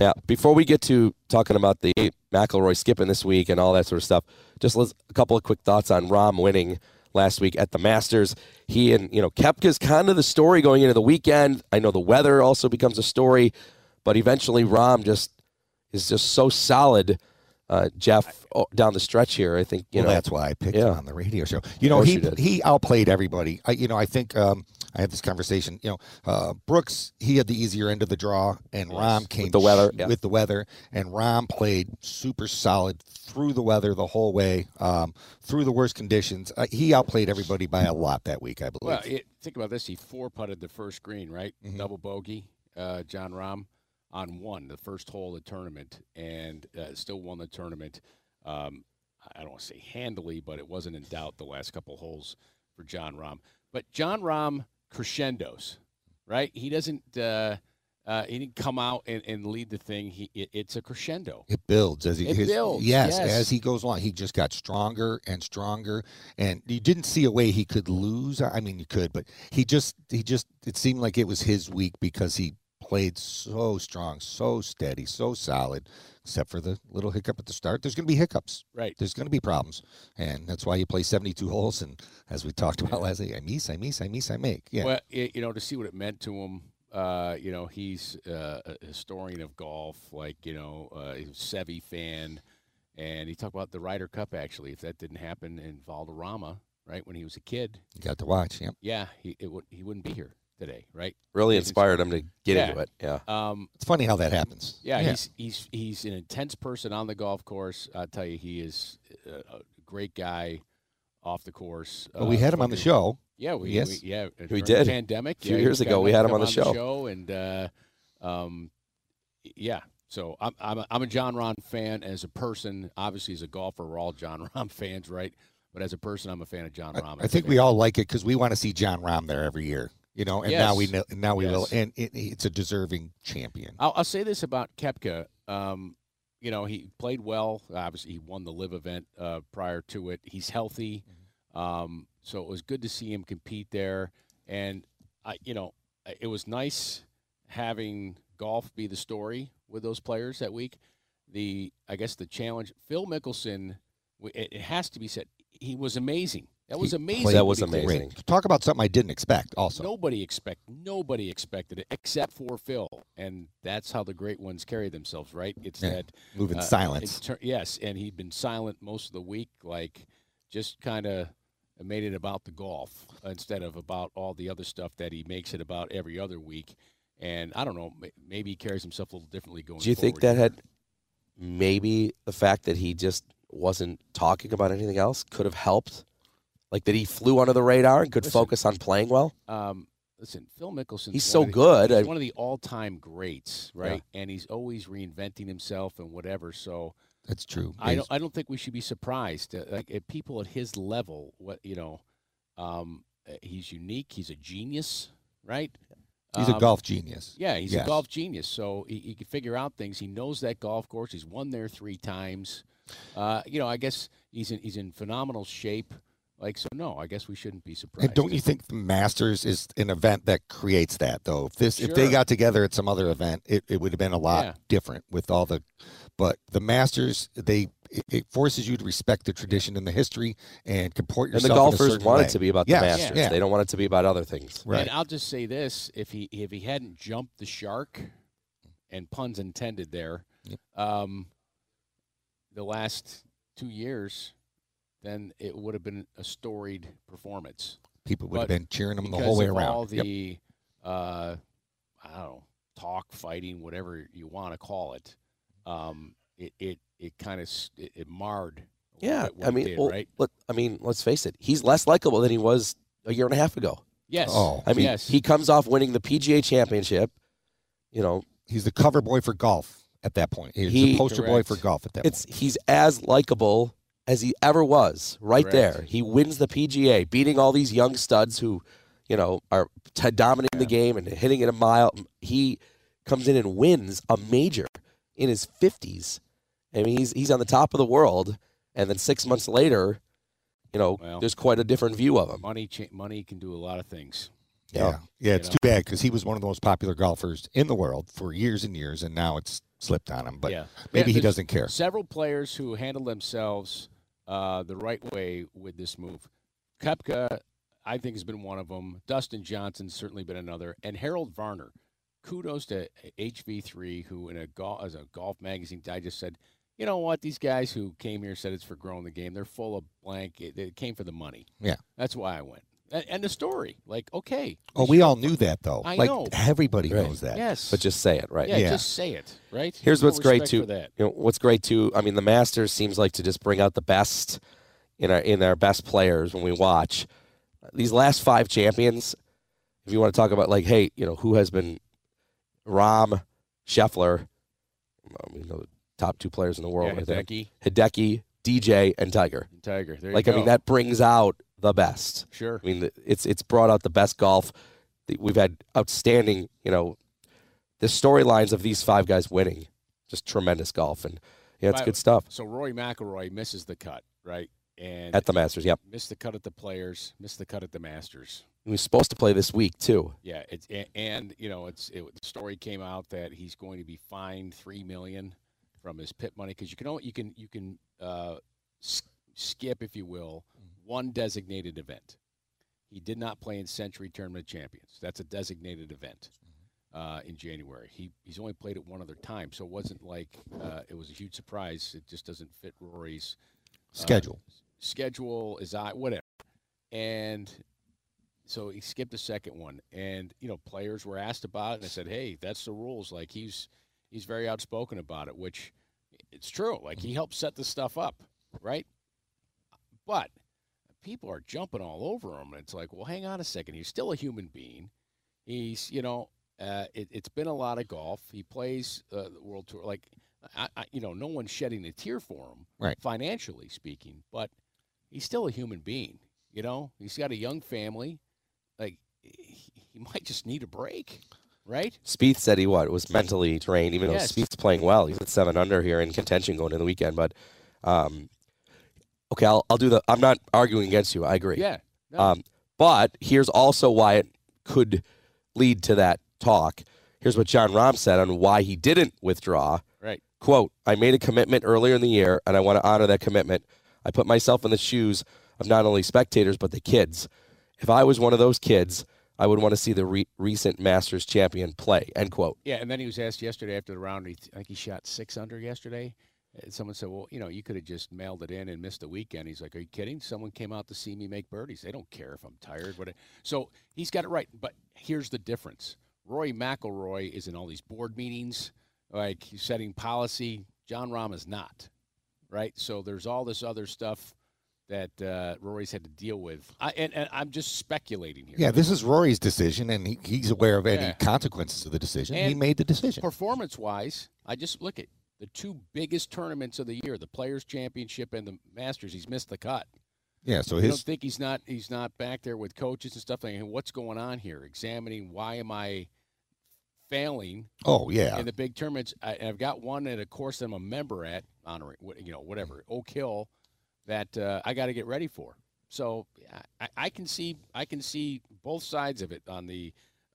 Yeah. Before we get to talking about the McIlroy skipping this week and all that sort of stuff, just let's, a couple of quick thoughts on Rahm winning last week at the Masters. He and you know Koepka's kind of the story going into the weekend. I know the weather also becomes a story, but eventually Rahm just is just so solid. Uh, Jeff oh, down the stretch here, I think you well, know that's why I picked yeah. him on the radio show. You know, he he outplayed everybody. I, you know, I think um, I had this conversation. You know, uh, Brooks he had the easier end of the draw, and Rahm came with the weather, yeah. with the weather, and Rahm played super solid through the weather the whole way, um, through the worst conditions. Uh, he outplayed everybody by a lot that week, I believe. Well, it, think about this. He four putted the first green, right? Mm-hmm. Double bogey, uh, Jon Rahm, on one, the first hole of the tournament, and uh, still won the tournament. Um, I don't want to say handily, but it wasn't in doubt the last couple holes for Jon Rahm. But Jon Rahm crescendos, right? He doesn't. Uh, uh, he didn't come out and, and lead the thing. He it, it's a crescendo. It builds as he It his- builds, Yes, yes. as he goes along, he just got stronger and stronger, and you didn't see a way he could lose. I mean, you could, but he just he just it seemed like it was his week because he played so strong, so steady, so solid. Except for the little hiccup at the start. There's going to be hiccups. Right. There's going to be problems, and that's why you play 72 holes. And as we *laughs* talked about last week, I miss, I miss, I miss, I make. Yeah. Well, it, you know, to see what it meant to him. Uh, you know, he's uh, a historian of golf, like you know, uh, he's a Seve fan, and he talked about the Ryder Cup. Actually, if that didn't happen in Valderrama, right when he was a kid, you got to watch. Yeah. yeah, he it he wouldn't be here today, right? really He's- inspired him to get Yeah. into it. Yeah. Um, It's funny how that happens. yeah, he's he's he's an intense person on the golf course. I tell you, he is a, a great guy off the course. Well, we uh, had him on the show. Yeah, we, Yes. we yeah We did. pandemic A few yeah, years ago, we had him come on the show. and uh, um, yeah. So I'm I'm a, I'm a Jon Rahm fan as a person. Obviously, as a golfer, we're all John *laughs* Ron fans, right? But as a person, I'm a fan of Jon Rahm. I think we all like it because we want to see Jon Rahm there every year. You know, and now we Yes. know, now we will, and it, it's a deserving champion. I'll, I'll say this about Koepka. Um, you know, he played well. Obviously, he won the LIV event uh, prior to it. He's healthy. Um, so it was good to see him compete there, and I, you know, it was nice having golf be the story with those players that week. The I guess the challenge, Phil Mickelson, it, it has to be said, he was amazing. That was amazing. That was what he amazing. Talk about something I didn't expect. Also, Nobody expect nobody expected it except for Phil, and that's how the great ones carry themselves, right? It's Yeah, that moving uh, silence. it's tur- yes, and he'd been silent most of the week, like just kind of made it about the golf instead of about all the other stuff that he makes it about every other week. And I don't know, maybe he carries himself a little differently going. Do you think forward. that had maybe the fact that he just wasn't talking about anything else could have helped? Like that he flew under the radar and could Listen. focus on playing well? Um, listen, Phil Mickelson. He's so good. He's I- one of the all-time greats, right? And he's always reinventing himself and whatever. So that's true. I don't. I don't think we should be surprised. Uh, like people at his level, what you know, um, uh, he's unique. He's a genius, right? He's a Um, golf genius. Yeah, he's Yes. a golf genius. So he, he can figure out things. He knows that golf course. He's won there three times. Uh, you know, I guess he's in he's in phenomenal shape. Like so, no, I guess we shouldn't be surprised. And don't you think the Masters is an event that creates that though? If this if they got together at some other event, it, it would have been a lot Yeah. different with all the but the Masters they it, it forces you to respect the tradition and the history and comport yourself. And yourself. the in a golfers certain want way. it to be about Yes, the Masters. Yeah. They don't want it to be about other things. Right. And I'll just say this: if he if he hadn't jumped the shark, and puns intended there, um, the last two years, then it would have been a storied performance. People would have been cheering him the whole way of around. All Yep. the uh, I don't know, talk, fighting, whatever you want to call it, um, it it it kind of it, it marred. Yeah, it- what I it mean, did, well, right? let, I mean, let's face it. He's less likable than he was a year and a half ago. Yes. Oh. I mean, yes. he comes off winning the PGA Championship. You know, He's the cover boy for golf at that point. He's He- the poster boy for golf at that it's point. he's as likable as he ever was. Right Correct. there, he wins the PGA, beating all these young studs who, you know, are t- dominating the game and hitting it a mile. He comes in and wins a major in his fifties. I mean, he's he's on the top of the world, and then six months later, you know, Well- there's quite a different view of him. money cha- money can do a lot of things. Yeah, yeah. It's know. too bad because he was one of the most popular golfers in the world for years and years, and now it's slipped on him. But yeah. maybe Yeah, he doesn't care. Several players who handle themselves uh, the right way with this move. Koepka, I think, has been one of them. Dustin Johnson's certainly been another. And Harold Varner. Kudos to HV3, who in a golf as a golf magazine digest said, you know what, these guys who came here said it's for growing the game. They're full of blank. It, it came for the money. Yeah. That's why I went. And, and the story, like, okay. Oh, we all knew that though. I like know. everybody Right. knows that. Yes. But just say it, right? yeah, Yeah. just say it, right? Here's No what's great too. for that. You know, what's great too. I mean, the Masters seems like to just bring out the best in our in our best players when we watch these last five champions. If you want to talk about like, hey, you know, who has been Rahm, Scheffler, I mean, the top two players in the world, Yeah, I think. Hideki. Hideki, DJ, and Tiger. Tiger. There you Like, I mean, that brings out the best. Sure. I mean, it's it's brought out the best golf. We've had outstanding, you know, the storylines of these five guys winning, just tremendous golf, and yeah, it's By- good stuff So Rory McIlroy misses the cut, right? And at the Masters. Yep, missed the cut at the Players, missed the cut at the Masters. he was supposed to play this week too. Yeah, it's and you know it's it, the story came out that he's going to be fined three million from his PIP money because you can only you can you can uh, skip if you will one designated event. He did not play in Sentry Tournament Champions. That's a designated event uh, in January. He he's only played it one other time, so it wasn't like uh, it was a huge surprise. It just doesn't fit Rory's uh, Schedule. schedule is I whatever. And so he skipped the second one. And, you know, players were asked about it and I said, Hey, that's the rules. Like he's he's very outspoken about it, which it's true. Like he helped set this stuff up, right? But people are jumping all over him. And it's like, well, hang on a second. He's still a human being. He's, you know, uh, it, it's been a lot of golf. He plays uh, the World Tour. Like, I, I, you know, no one's shedding a tear for him, Right. financially speaking, but he's still a human being. You know, he's got a young family. Like, he, he might just need a break, right? Spieth said he what was mentally drained, even Yes. though Spieth's playing well. He's at seven under here in contention going into the weekend. But um, Okay, I'll, I'll do the. I'm not arguing against you. I agree. Yeah. No. Um, but here's also why it could lead to that talk. Here's what Jon Rahm said on why he didn't withdraw. Right. Quote, I made a commitment earlier in the year, and I want to honor that commitment. I put myself in the shoes of not only spectators, but the kids. If I was one of those kids, I would want to see the re- recent Masters champion play. End quote. Yeah, and then he was asked yesterday after the round. He, I think he shot six under yesterday. And someone said, "Well, you know, you could have just mailed it in and missed the weekend." He's like, "Are you kidding? Someone came out to see me make birdies. They don't care if I'm tired." What? So he's got it right. But here's the difference: Rory McIlroy is in all these board meetings, like setting policy. Jon Rahm is not, right? So there's all this other stuff that uh, Rory's had to deal with. I, and, and I'm just speculating here. Yeah, this is Rory's decision, and he, he's aware of any Yeah. consequences of the decision. he made the decision. Performance wise, I just look at the two biggest tournaments of the year, the Players Championship and the Masters. He's missed the cut. Yeah, so I don't think he's not he's not back there with coaches and stuff thinking, what's going on here? Examining why am I failing? Oh, yeah. in the big tournaments. I, I've got one at a course that I'm a member at, honoring you know whatever Oak Hill, that uh, I got to get ready for. So I, I can see I can see both sides of it. On the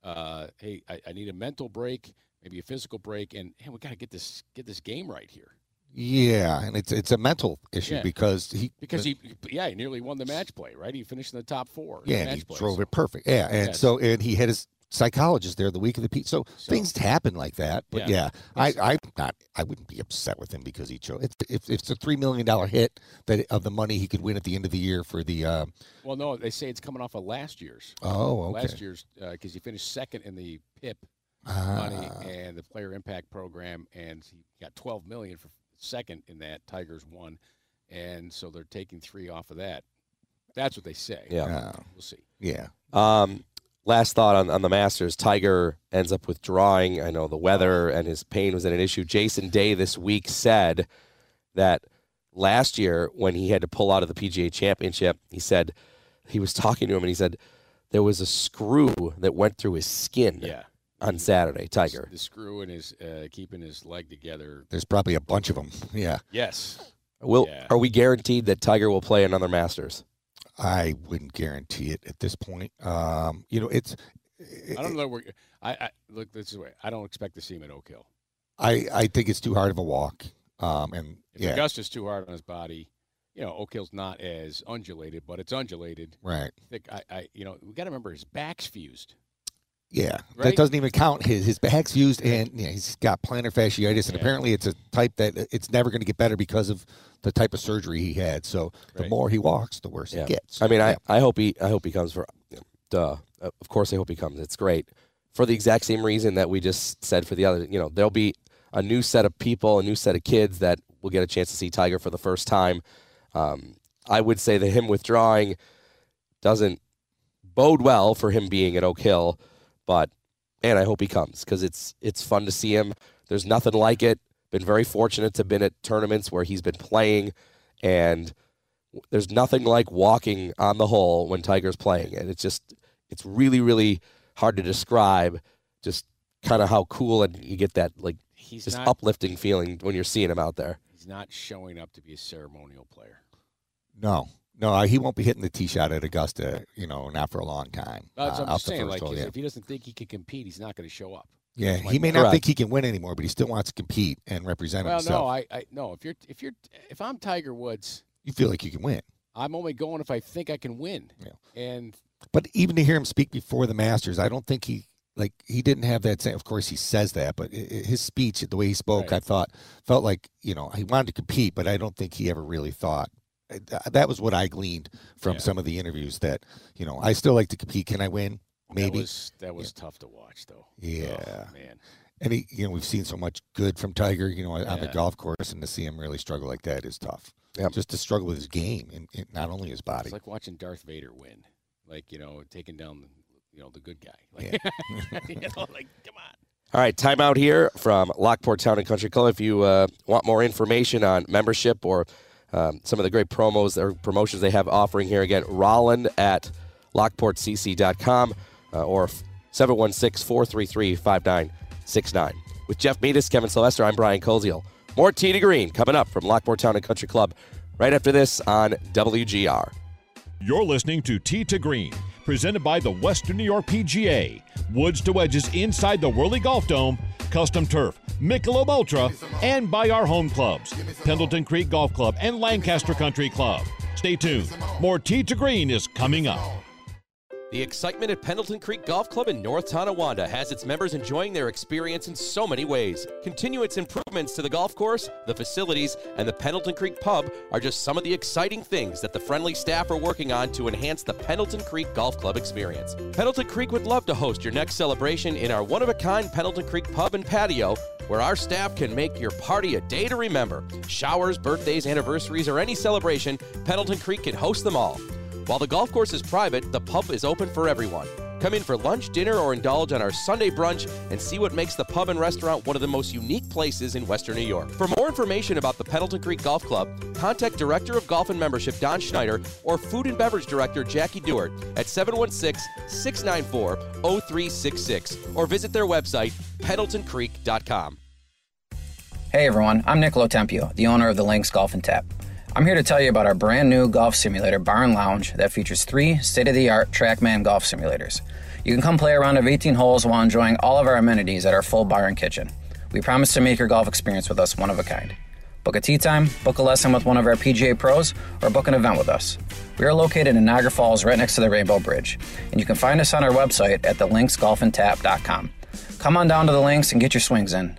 uh, hey, I, I need a mental break, maybe a physical break, and hey, we got to get this get this game right here. yeah, and it's it's a mental issue Yeah. because he Because he, yeah, he nearly won the match play, right? He finished in the top four. yeah he play, drove so- it perfect. Yeah, and Yes. so and he had his psychologist there the week of the Pete. So, things happen like that. But Yeah. yeah, I I not I wouldn't be upset with him because he chose. It's if it's a three million dollar hit that of the money he could win at the end of the year for the. Uh, Well, no, they say it's coming off of last year's. Oh, okay. Last year's because he finished second in the PIP money Ah. and the Player Impact Program, and he got 12 million for second in that. Tigers won, and so they're taking three off of that. That's what they say. Yeah. we'll see. Yeah. Um, last thought on, on the Masters. Tiger ends up withdrawing. I know the weather and his pain was an issue. Jason Day this week said that last year when he had to pull out of the PGA Championship, he said he was *laughs* talking to him and he said there was a screw that went through his skin. Yeah. On Saturday, Tiger. The screw in his uh, keeping his leg together. There's probably a bunch of them. Yeah. Yes. Will Yeah. are we guaranteed that Tiger will play another Masters? I wouldn't guarantee it at this point. Um, you know, it's. I don't know. We're, I, I look this way. I don't expect to see him at Oak Hill. I I think it's too hard of a walk. Um, and If yeah, Augusta's too hard on his body, you know, Oak Hill's not as undulated, but it's undulated. Right. I think I, I you know, we got to remember his back's fused. Yeah, Right? that doesn't even count. His his back's used, and yeah, he's got plantar fasciitis, and Yeah. apparently it's a type that it's never going to get better because of the type of surgery he had. So the more he walks, the worse Yeah. it gets. I mean, I, Yeah. I hope he I hope he comes for duh. Uh, Of course I hope he comes. It's great. For the exact same reason that we just said for the other, you know, there'll be a new set of people, a new set of kids that will get a chance to see Tiger for the first time. Um, I would say that him withdrawing doesn't bode well for him being at Oak Hill, but man, I hope he comes because it's it's fun to see him. There's nothing like it. Been very fortunate to have been at tournaments where he's been playing, and there's nothing like walking on the hole when Tiger's playing, and it's just it's really really hard to describe. Just kind of how cool and you get that like He's just not- uplifting feeling when you're seeing him out there. He's not showing up to be a ceremonial player. no, no, uh, he won't be hitting the tee shot at Augusta. You know, not for a long time. That's uh, what I'm out saying. Like, hole, yeah. if he doesn't think he can compete, he's not going to show up. Yeah, he may not Correct. think he can win anymore, but he still wants to compete and represent Well, himself. no, I, I no. If you're if you're if I'm Tiger Woods, you feel like you can win. I'm only going if I think I can win. Yeah. And But even to hear him speak before the Masters, I don't think he like he didn't have that same. Of course, he says that, but his speech, the way he spoke, Right. I thought felt like you know he wanted to compete, but I don't think he ever really thought. Th- That was what I gleaned from Yeah. some of the interviews. That you know, I still like to compete. Can I win? Maybe. that was that was tough to watch, though. Yeah. Oh, man. and he, you know, we've seen so much good from Tiger, you know, on the golf course, and to see him really struggle like that is tough. Yeah. Just to struggle with his game and, and not only his body. It's like watching Darth Vader win, like you know, taking down the, you know the good guy. Like, *laughs* *laughs* you know, like come on. All right, timeout here from Lockport Town and Country Club. If you uh, want more information on membership or um, some of the great promos or promotions they have offering here, again, Rowland at lockportcc.com uh, or 716 433 5969. With Jeff Metis, Kevin Sylvester, I'm Brian Koziol. More Tee to Green coming up from Lockport Town and Country Club right after this on WGR. You're listening to Tee to Green, presented by the Western New York PGA. Woods to wedges inside the Whirly Golf Dome, custom turf, Michelob Ultra, and by our home clubs, Pendleton Creek Golf Club and Lancaster Country Club. Stay tuned. More Tee to Green is coming up. The excitement at Pendleton Creek Golf Club in North Tonawanda has its members enjoying their experience in so many ways. Continue its improvements to the golf course, the facilities, and the Pendleton Creek Pub are just some of the exciting things that the friendly staff are working on to enhance the Pendleton Creek Golf Club experience. Pendleton Creek would love to host your next celebration in our one of a kind Pendleton Creek Pub and Patio, where our staff can make your party a day to remember. Showers, birthdays, anniversaries, or any celebration, Pendleton Creek can host them all. While the golf course is private, the pub is open for everyone. Come in for lunch, dinner, or indulge on our Sunday brunch and see what makes the pub and restaurant one of the most unique places in Western New York. For more information about the Pendleton Creek Golf Club, contact Director of Golf and Membership Don Schneider or Food and Beverage Director Jackie Dewart at 716 694 0366 or visit their website, pendletoncreek.com. Hey everyone, I'm Nicolo Tempio, the owner of the Links Golf and Tap. I'm here to tell you about our brand new golf simulator, Barn Lounge, that features three state of the art Trackman golf simulators. You can come play a round of 18 holes while enjoying all of our amenities at our full bar and kitchen. We promise to make your golf experience with us one of a kind. Book a tee time, book a lesson with one of our PGA pros, or book an event with us. We are located in Niagara Falls, right next to the Rainbow Bridge, and you can find us on our website at thelinksgolfandtap.com. Come on down to the links and get your swings in.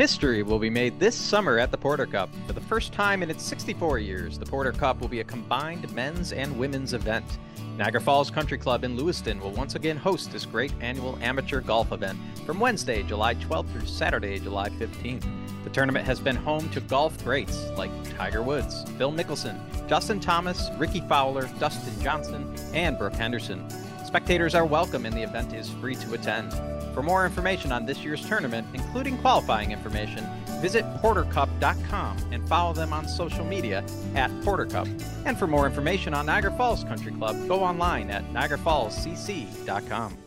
History will be made this summer at the Porter Cup. For the first time in its 64 years, the Porter Cup will be a combined men's and women's event. Niagara Falls Country Club in Lewiston will once again host this great annual amateur golf event from Wednesday, July 12th through Saturday, July 15th. The tournament has been home to golf greats like Tiger Woods, Phil Mickelson, Justin Thomas, Rickie Fowler, Dustin Johnson, and Brooke Henderson. Spectators are welcome and the event is free to attend. For more information on this year's tournament, including qualifying information, visit portercup.com and follow them on social media at portercup. And for more information on Niagara Falls Country Club, go online at niagarafallscc.com.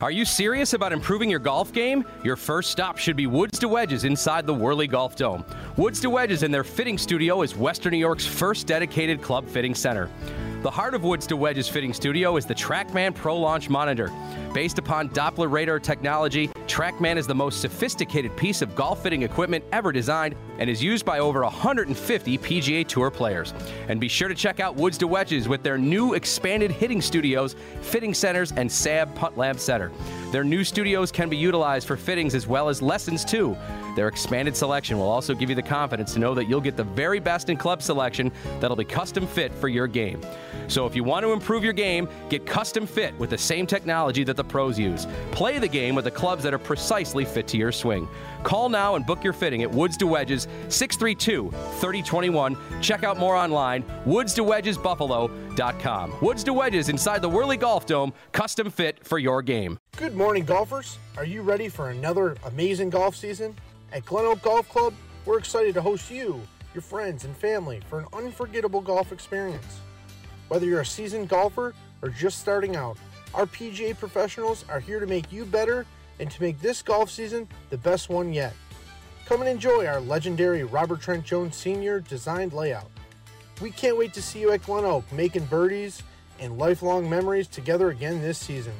Are you serious about improving your golf game? Your first stop should be Woods to Wedges inside the Whirly Golf Dome. Woods to Wedges and their fitting studio is Western New York's first dedicated club fitting center. The heart of Woods to Wedges Fitting Studio is the TrackMan Pro Launch Monitor. Based upon Doppler radar technology, TrackMan is the most sophisticated piece of golf fitting equipment ever designed and is used by over 150 PGA Tour players. And be sure to check out Woods to Wedges with their new expanded hitting studios, fitting centers, and SAM Putt Lab Center. Their new studios can be utilized for fittings as well as lessons too. Their expanded selection will also give you the confidence to know that you'll get the very best in club selection that'll be custom fit for your game. So if you want to improve your game, get custom fit with the same technology that the pros use. Play the game with the clubs that are precisely fit to your swing. Call now and book your fitting at Woods to Wedges 632 3021. Check out more online, woodstowedgesbuffalo.com. Woods to Wedges inside the Whirly Golf Dome, custom fit for your game. Good morning, golfers. Are you ready for another amazing golf season? At Glen Oak Golf Club, we're excited to host you, your friends, and family for an unforgettable golf experience. Whether you're a seasoned golfer or just starting out, our PGA professionals are here to make you better and to make this golf season the best one yet. Come and enjoy our legendary Robert Trent Jones Sr. designed layout. We can't wait to see you at Glen Oak making birdies and lifelong memories together again this season.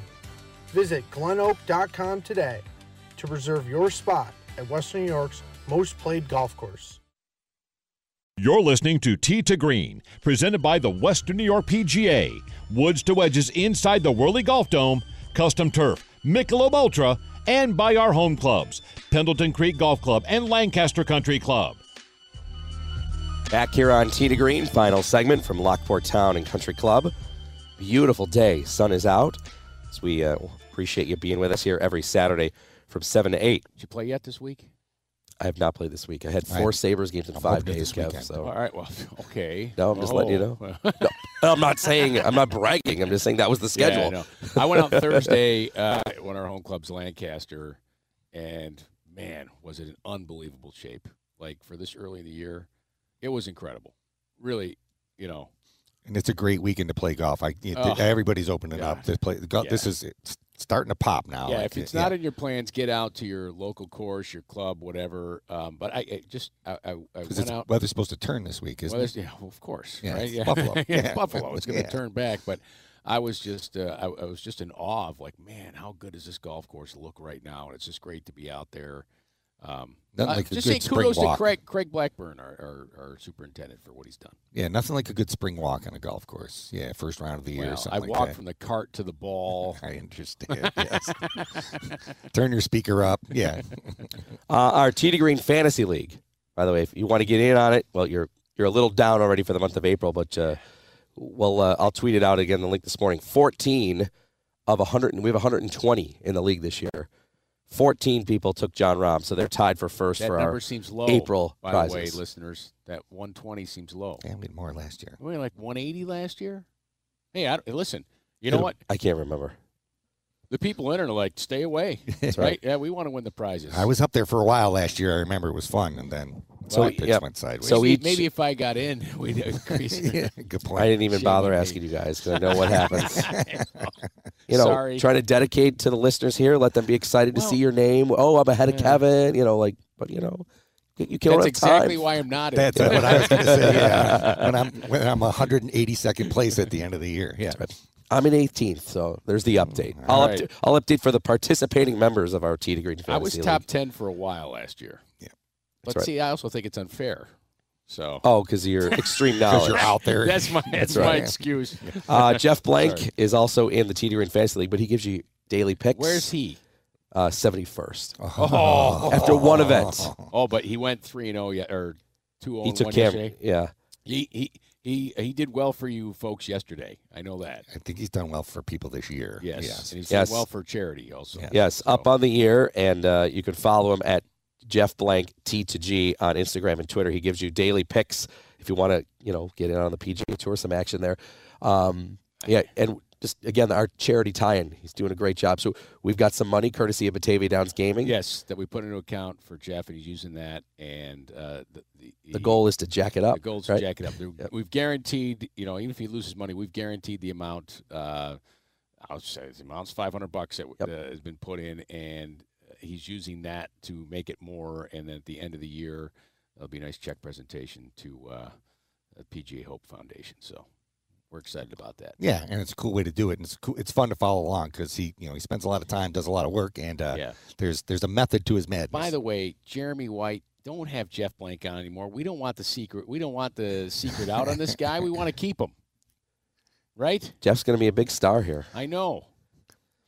Visit glenoak.com today to reserve your spot at Western New York's most played golf course. You're listening to Tee to Green, presented by the Western New York PGA. Woods to wedges inside the Whirly Golf Dome, custom turf, Michelob Ultra, and by our home clubs, Pendleton Creek Golf Club and Lancaster Country Club. Back here on Tee to Green, final segment from Lockport Town and Country Club. Beautiful day, sun is out. So we uh, appreciate you being with us here every Saturday from 7 to 8. Did you play yet this week? I have not played this week. I had I- four Sabres games in I'm five days, this Kev. So All right. Well, *laughs* okay. no, I'm just letting you know. Oh. *laughs* No, I'm not saying I'm not bragging. I'm just saying that was the *laughs* Yeah, schedule. I know. I went out Thursday uh, when our home club's Lancaster, and man, was it an unbelievable shape. Like for this early in the year, it was incredible. Really, you know. And it's a great weekend to play golf. I it- Oh, everybody's opening up God. to play. the golf. This is it's starting to pop now. yeah, Like, if it's yeah. not in your plans, get out to your local course, your club, whatever. Um, but I, I just I, I, I went it's, out. weather's supposed to turn this week, isn't it? Yeah, well, of course. Yeah, right? Yeah. Buffalo. *laughs* Yeah, Buffalo. It's going *laughs* to turn back, but I was just uh, I, I was just in awe of like, man, how good does this golf course look right now? And it's just great to be out there. Um, Nothing uh, like a just good say spring kudos walk. to Craig Craig Blackburn, our, our, our superintendent, for what he's done. Yeah, nothing like a good spring walk on a golf course. Yeah, first round of the year. or Well, something I like walked that. from the cart to the ball. *laughs* I understand. Yes. *laughs* Turn your speaker up. Yeah. *laughs* Uh, our Tee to Green Fantasy League. By the way, if you want to get in on it, well, you're you're a little down already for the month of April, but uh, well, uh, I'll tweet it out again. The link this morning. Fourteen of hundred, we have 120 in the league this year. 14 people took Jon Rahm, so they're tied for first That for number our seems low. April by prizes. the way, listeners. That 120 seems low. Yeah, we had more last year. We had like 180 last year. Hey, I, don't- listen. You know what? I can't remember. The people in it are like, stay away. *laughs* That's right? right. Yeah, we want to win the prizes. I was up there for a while last year. I remember it was fun, and then So, my picks yeah. went sideways. So maybe, each- maybe if I got in, *laughs* we'd increase. *laughs* yeah, good point. I didn't even Shame bother me. asking you guys because I know what happens. *laughs* you know, Sorry. trying to dedicate to the listeners here, let them be excited to see your name. Oh, I'm ahead of. Kevin. You know, like, but you know, you you can't That's exactly time. why I'm not in. That's what I was going to say. Yeah, when I'm when I'm 182nd place at the end of the year. Yeah, I'm in 18th, so there's the mm, update. I'll, All right. update, I'll update for the participating members of our Tee to Green Fantasy I was League. top 10 for a while last year. Yeah. But right. see, I also think it's unfair. So Oh, because of your extreme *laughs* knowledge. because you're out there. *laughs* that's my that's, That's my excuse. Uh, Jeff Blank Sorry. is also in the T to Fantasy League, but he gives you daily picks. Where's he? Uh, 71st. Oh, *laughs* After one event. Oh, but he went three and zero yet, or two He zero took one Cam. yesterday. Yeah. He he he he did well for you folks yesterday. I know that. I think he's done well for people this year. Yes, Yes. and he's Yes. done well for charity also. Yeah. Yes, up on the year, and uh, you can follow him at Jeff Blank T to G on Instagram and Twitter. He gives you daily picks if you want to, you know, get in on the PGA Tour, some action there. Um, yeah, and just again, our charity tie-in. He's doing a great job. So we've got some money courtesy of Batavia Downs Gaming. Yes, that we put into account for Jeff, and he's using that. And uh, the, the, The goal is to jack it up. The goal is right? to jack it up. There- We've guaranteed, you know, even if he loses money, we've guaranteed the amount. Uh, I'll say the amount's five hundred bucks that uh, has been put in, and he's using that to make it more. And then at the end of the year, there'll be a nice check presentation to uh, the PGA Hope Foundation. So we're excited about that. Yeah, and it's a cool way to do it, and it's cool. It's fun to follow along because he, you know, he spends a lot of time, does a lot of work, and uh, Yeah. there's there's a method to his madness. By the way, Jeremy White, don't have Jeff Blank on anymore. We don't want the secret. We don't want the secret out on this guy. We want to *laughs* keep him. Right? Jeff's going to be a big star here. I know.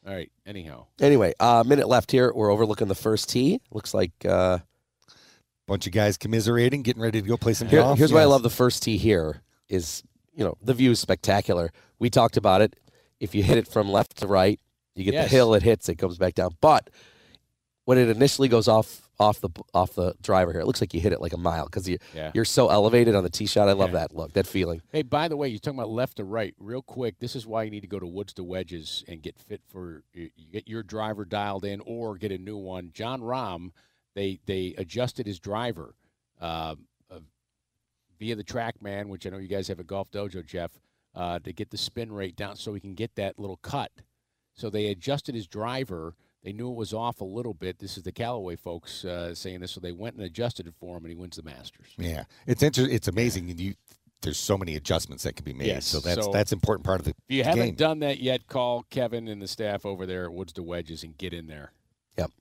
All right. Anyhow, Anyway, a uh, minute left here. We're overlooking the first tee. Looks like uh, bunch of guys commiserating, getting ready to go play some Here- golf. here's why I love the first tee here is, you know, the view is spectacular. We talked about it. If you hit it from left to right, you get Yes. the hill, it hits, it comes back down. But when it initially goes off off the off the driver here, it looks like you hit it like a mile because you Yeah. you're so elevated on the tee shot. I love Yeah. that look, that feeling. Hey, by the way, you're talking about left to right. Real quick, this is why you need to go to Woods to Wedges and get fit for you get your driver dialed in or get a new one. Jon Rahm, they they adjusted his driver uh, uh, via the TrackMan, which I know you guys have a golf dojo, Jeff, uh, to get the spin rate down so he can get that little cut. So they adjusted his driver. They knew it was off a little bit. This is the Callaway folks uh, saying this, so they went and adjusted it for him, and he wins the Masters. Yeah, it's inter- It's amazing. and You there's so many adjustments that can be made. Yes, So that's so that's important part of the If you haven't game. done that yet, call Kevin and the staff over there at Woods to Wedges and get in there. Yep.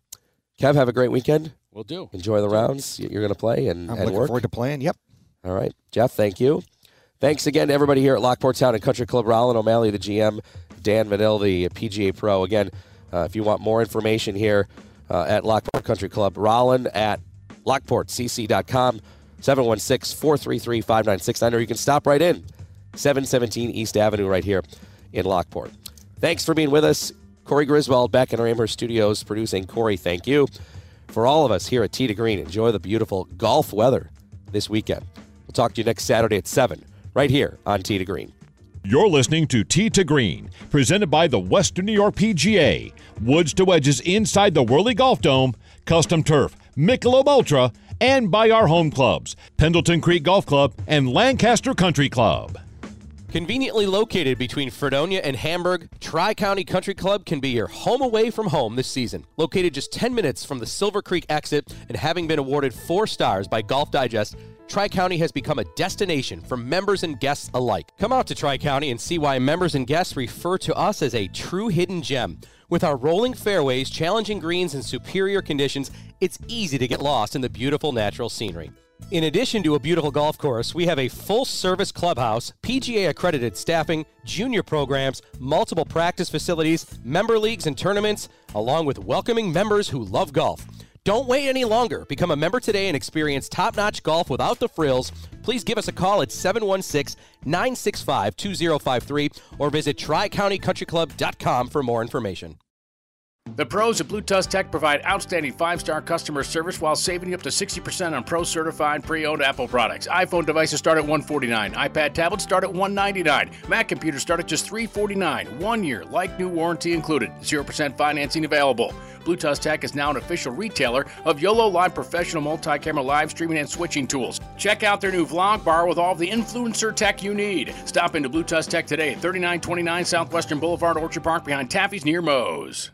Kev, have a great weekend. We'll do. Enjoy the rounds you're going to play and, I'm and looking work. forward to playing. Yep. All right. Jeff, thank you. Thanks again to everybody here at Lockport Town and Country Club. Rowland O'Malley, the GM. Dan Vanil, the PGA Pro. Again, uh, if you want more information here uh, at Lockport Country Club, Rowland at lockportcc.com, 716 433 5969, or you can stop right in, 717 East Avenue, right here in Lockport. Thanks for being with us. Corey Griswold back in our Amherst studios producing. Corey, thank you. For all of us here at to Green, enjoy the beautiful golf weather this weekend. We'll talk to you next Saturday at 7, right here on to Green. You're listening to Tee to Green, presented by the Western New York PGA, Woods to Wedges inside the Whirly Golf Dome, Custom Turf, Michelob Ultra, and by our home clubs, Pendleton Creek Golf Club and Lancaster Country Club. Conveniently located between Fredonia and Hamburg, Tri County Country Club can be your home away from home this season. Located just 10 minutes from the Silver Creek exit and having been awarded four stars by Golf Digest, Tri County has become a destination for members and guests alike. Come out to Tri County and see why members and guests refer to us as a true hidden gem. With our rolling fairways, challenging greens, and superior conditions, it's easy to get lost in the beautiful natural scenery. In addition to a beautiful golf course, we have a full service clubhouse, PGA accredited staffing, junior programs, multiple practice facilities, member leagues and tournaments, along with welcoming members who love golf. Don't wait any longer. Become a member today and experience top notch golf without the frills. Please give us a call at 716 965 2053 or visit tricountycountryclub.com for more information. The pros at Blue Tusk Tech provide outstanding five star customer service while saving you up to 60% on pro certified pre owned Apple products. iPhone devices start at 149, iPad tablets start at 199, Mac computers start at just 349. One year, like new warranty included, 0% financing available. Blue Tusk Tech is now an official retailer of YOLO Live professional multi camera live streaming and switching tools. Check out their new vlog bar with all of the influencer tech you need. Stop into Blue Tusk Tech today at 3929 Southwestern Boulevard, Orchard Park behind Taffy's near Moe's.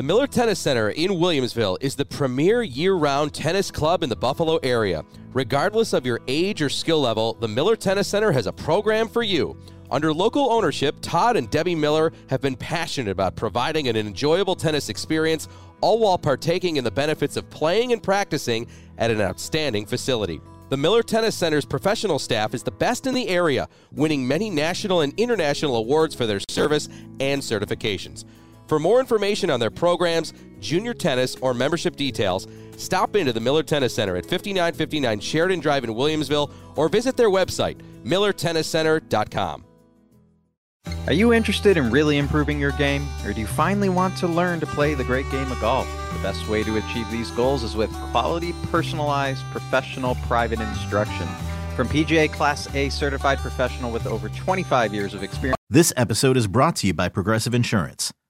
The Miller Tennis Center in Williamsville is the premier year round tennis club in the Buffalo area. Regardless of your age or skill level, the Miller Tennis Center has a program for you. Under local ownership, Todd and Debbie Miller have been passionate about providing an enjoyable tennis experience, all while partaking in the benefits of playing and practicing at an outstanding facility. The Miller Tennis Center's professional staff is the best in the area, winning many national and international awards for their service and certifications. For more information on their programs, junior tennis, or membership details, stop into the Miller Tennis Center at 5959 Sheridan Drive in Williamsville or visit their website, millertenniscenter.com. Are you interested in really improving your game, or do you finally want to learn to play the great game of golf? The best way to achieve these goals is with quality, personalized, professional, private instruction. From PGA Class A certified professional with over 25 years of experience. This episode is brought to you by Progressive Insurance.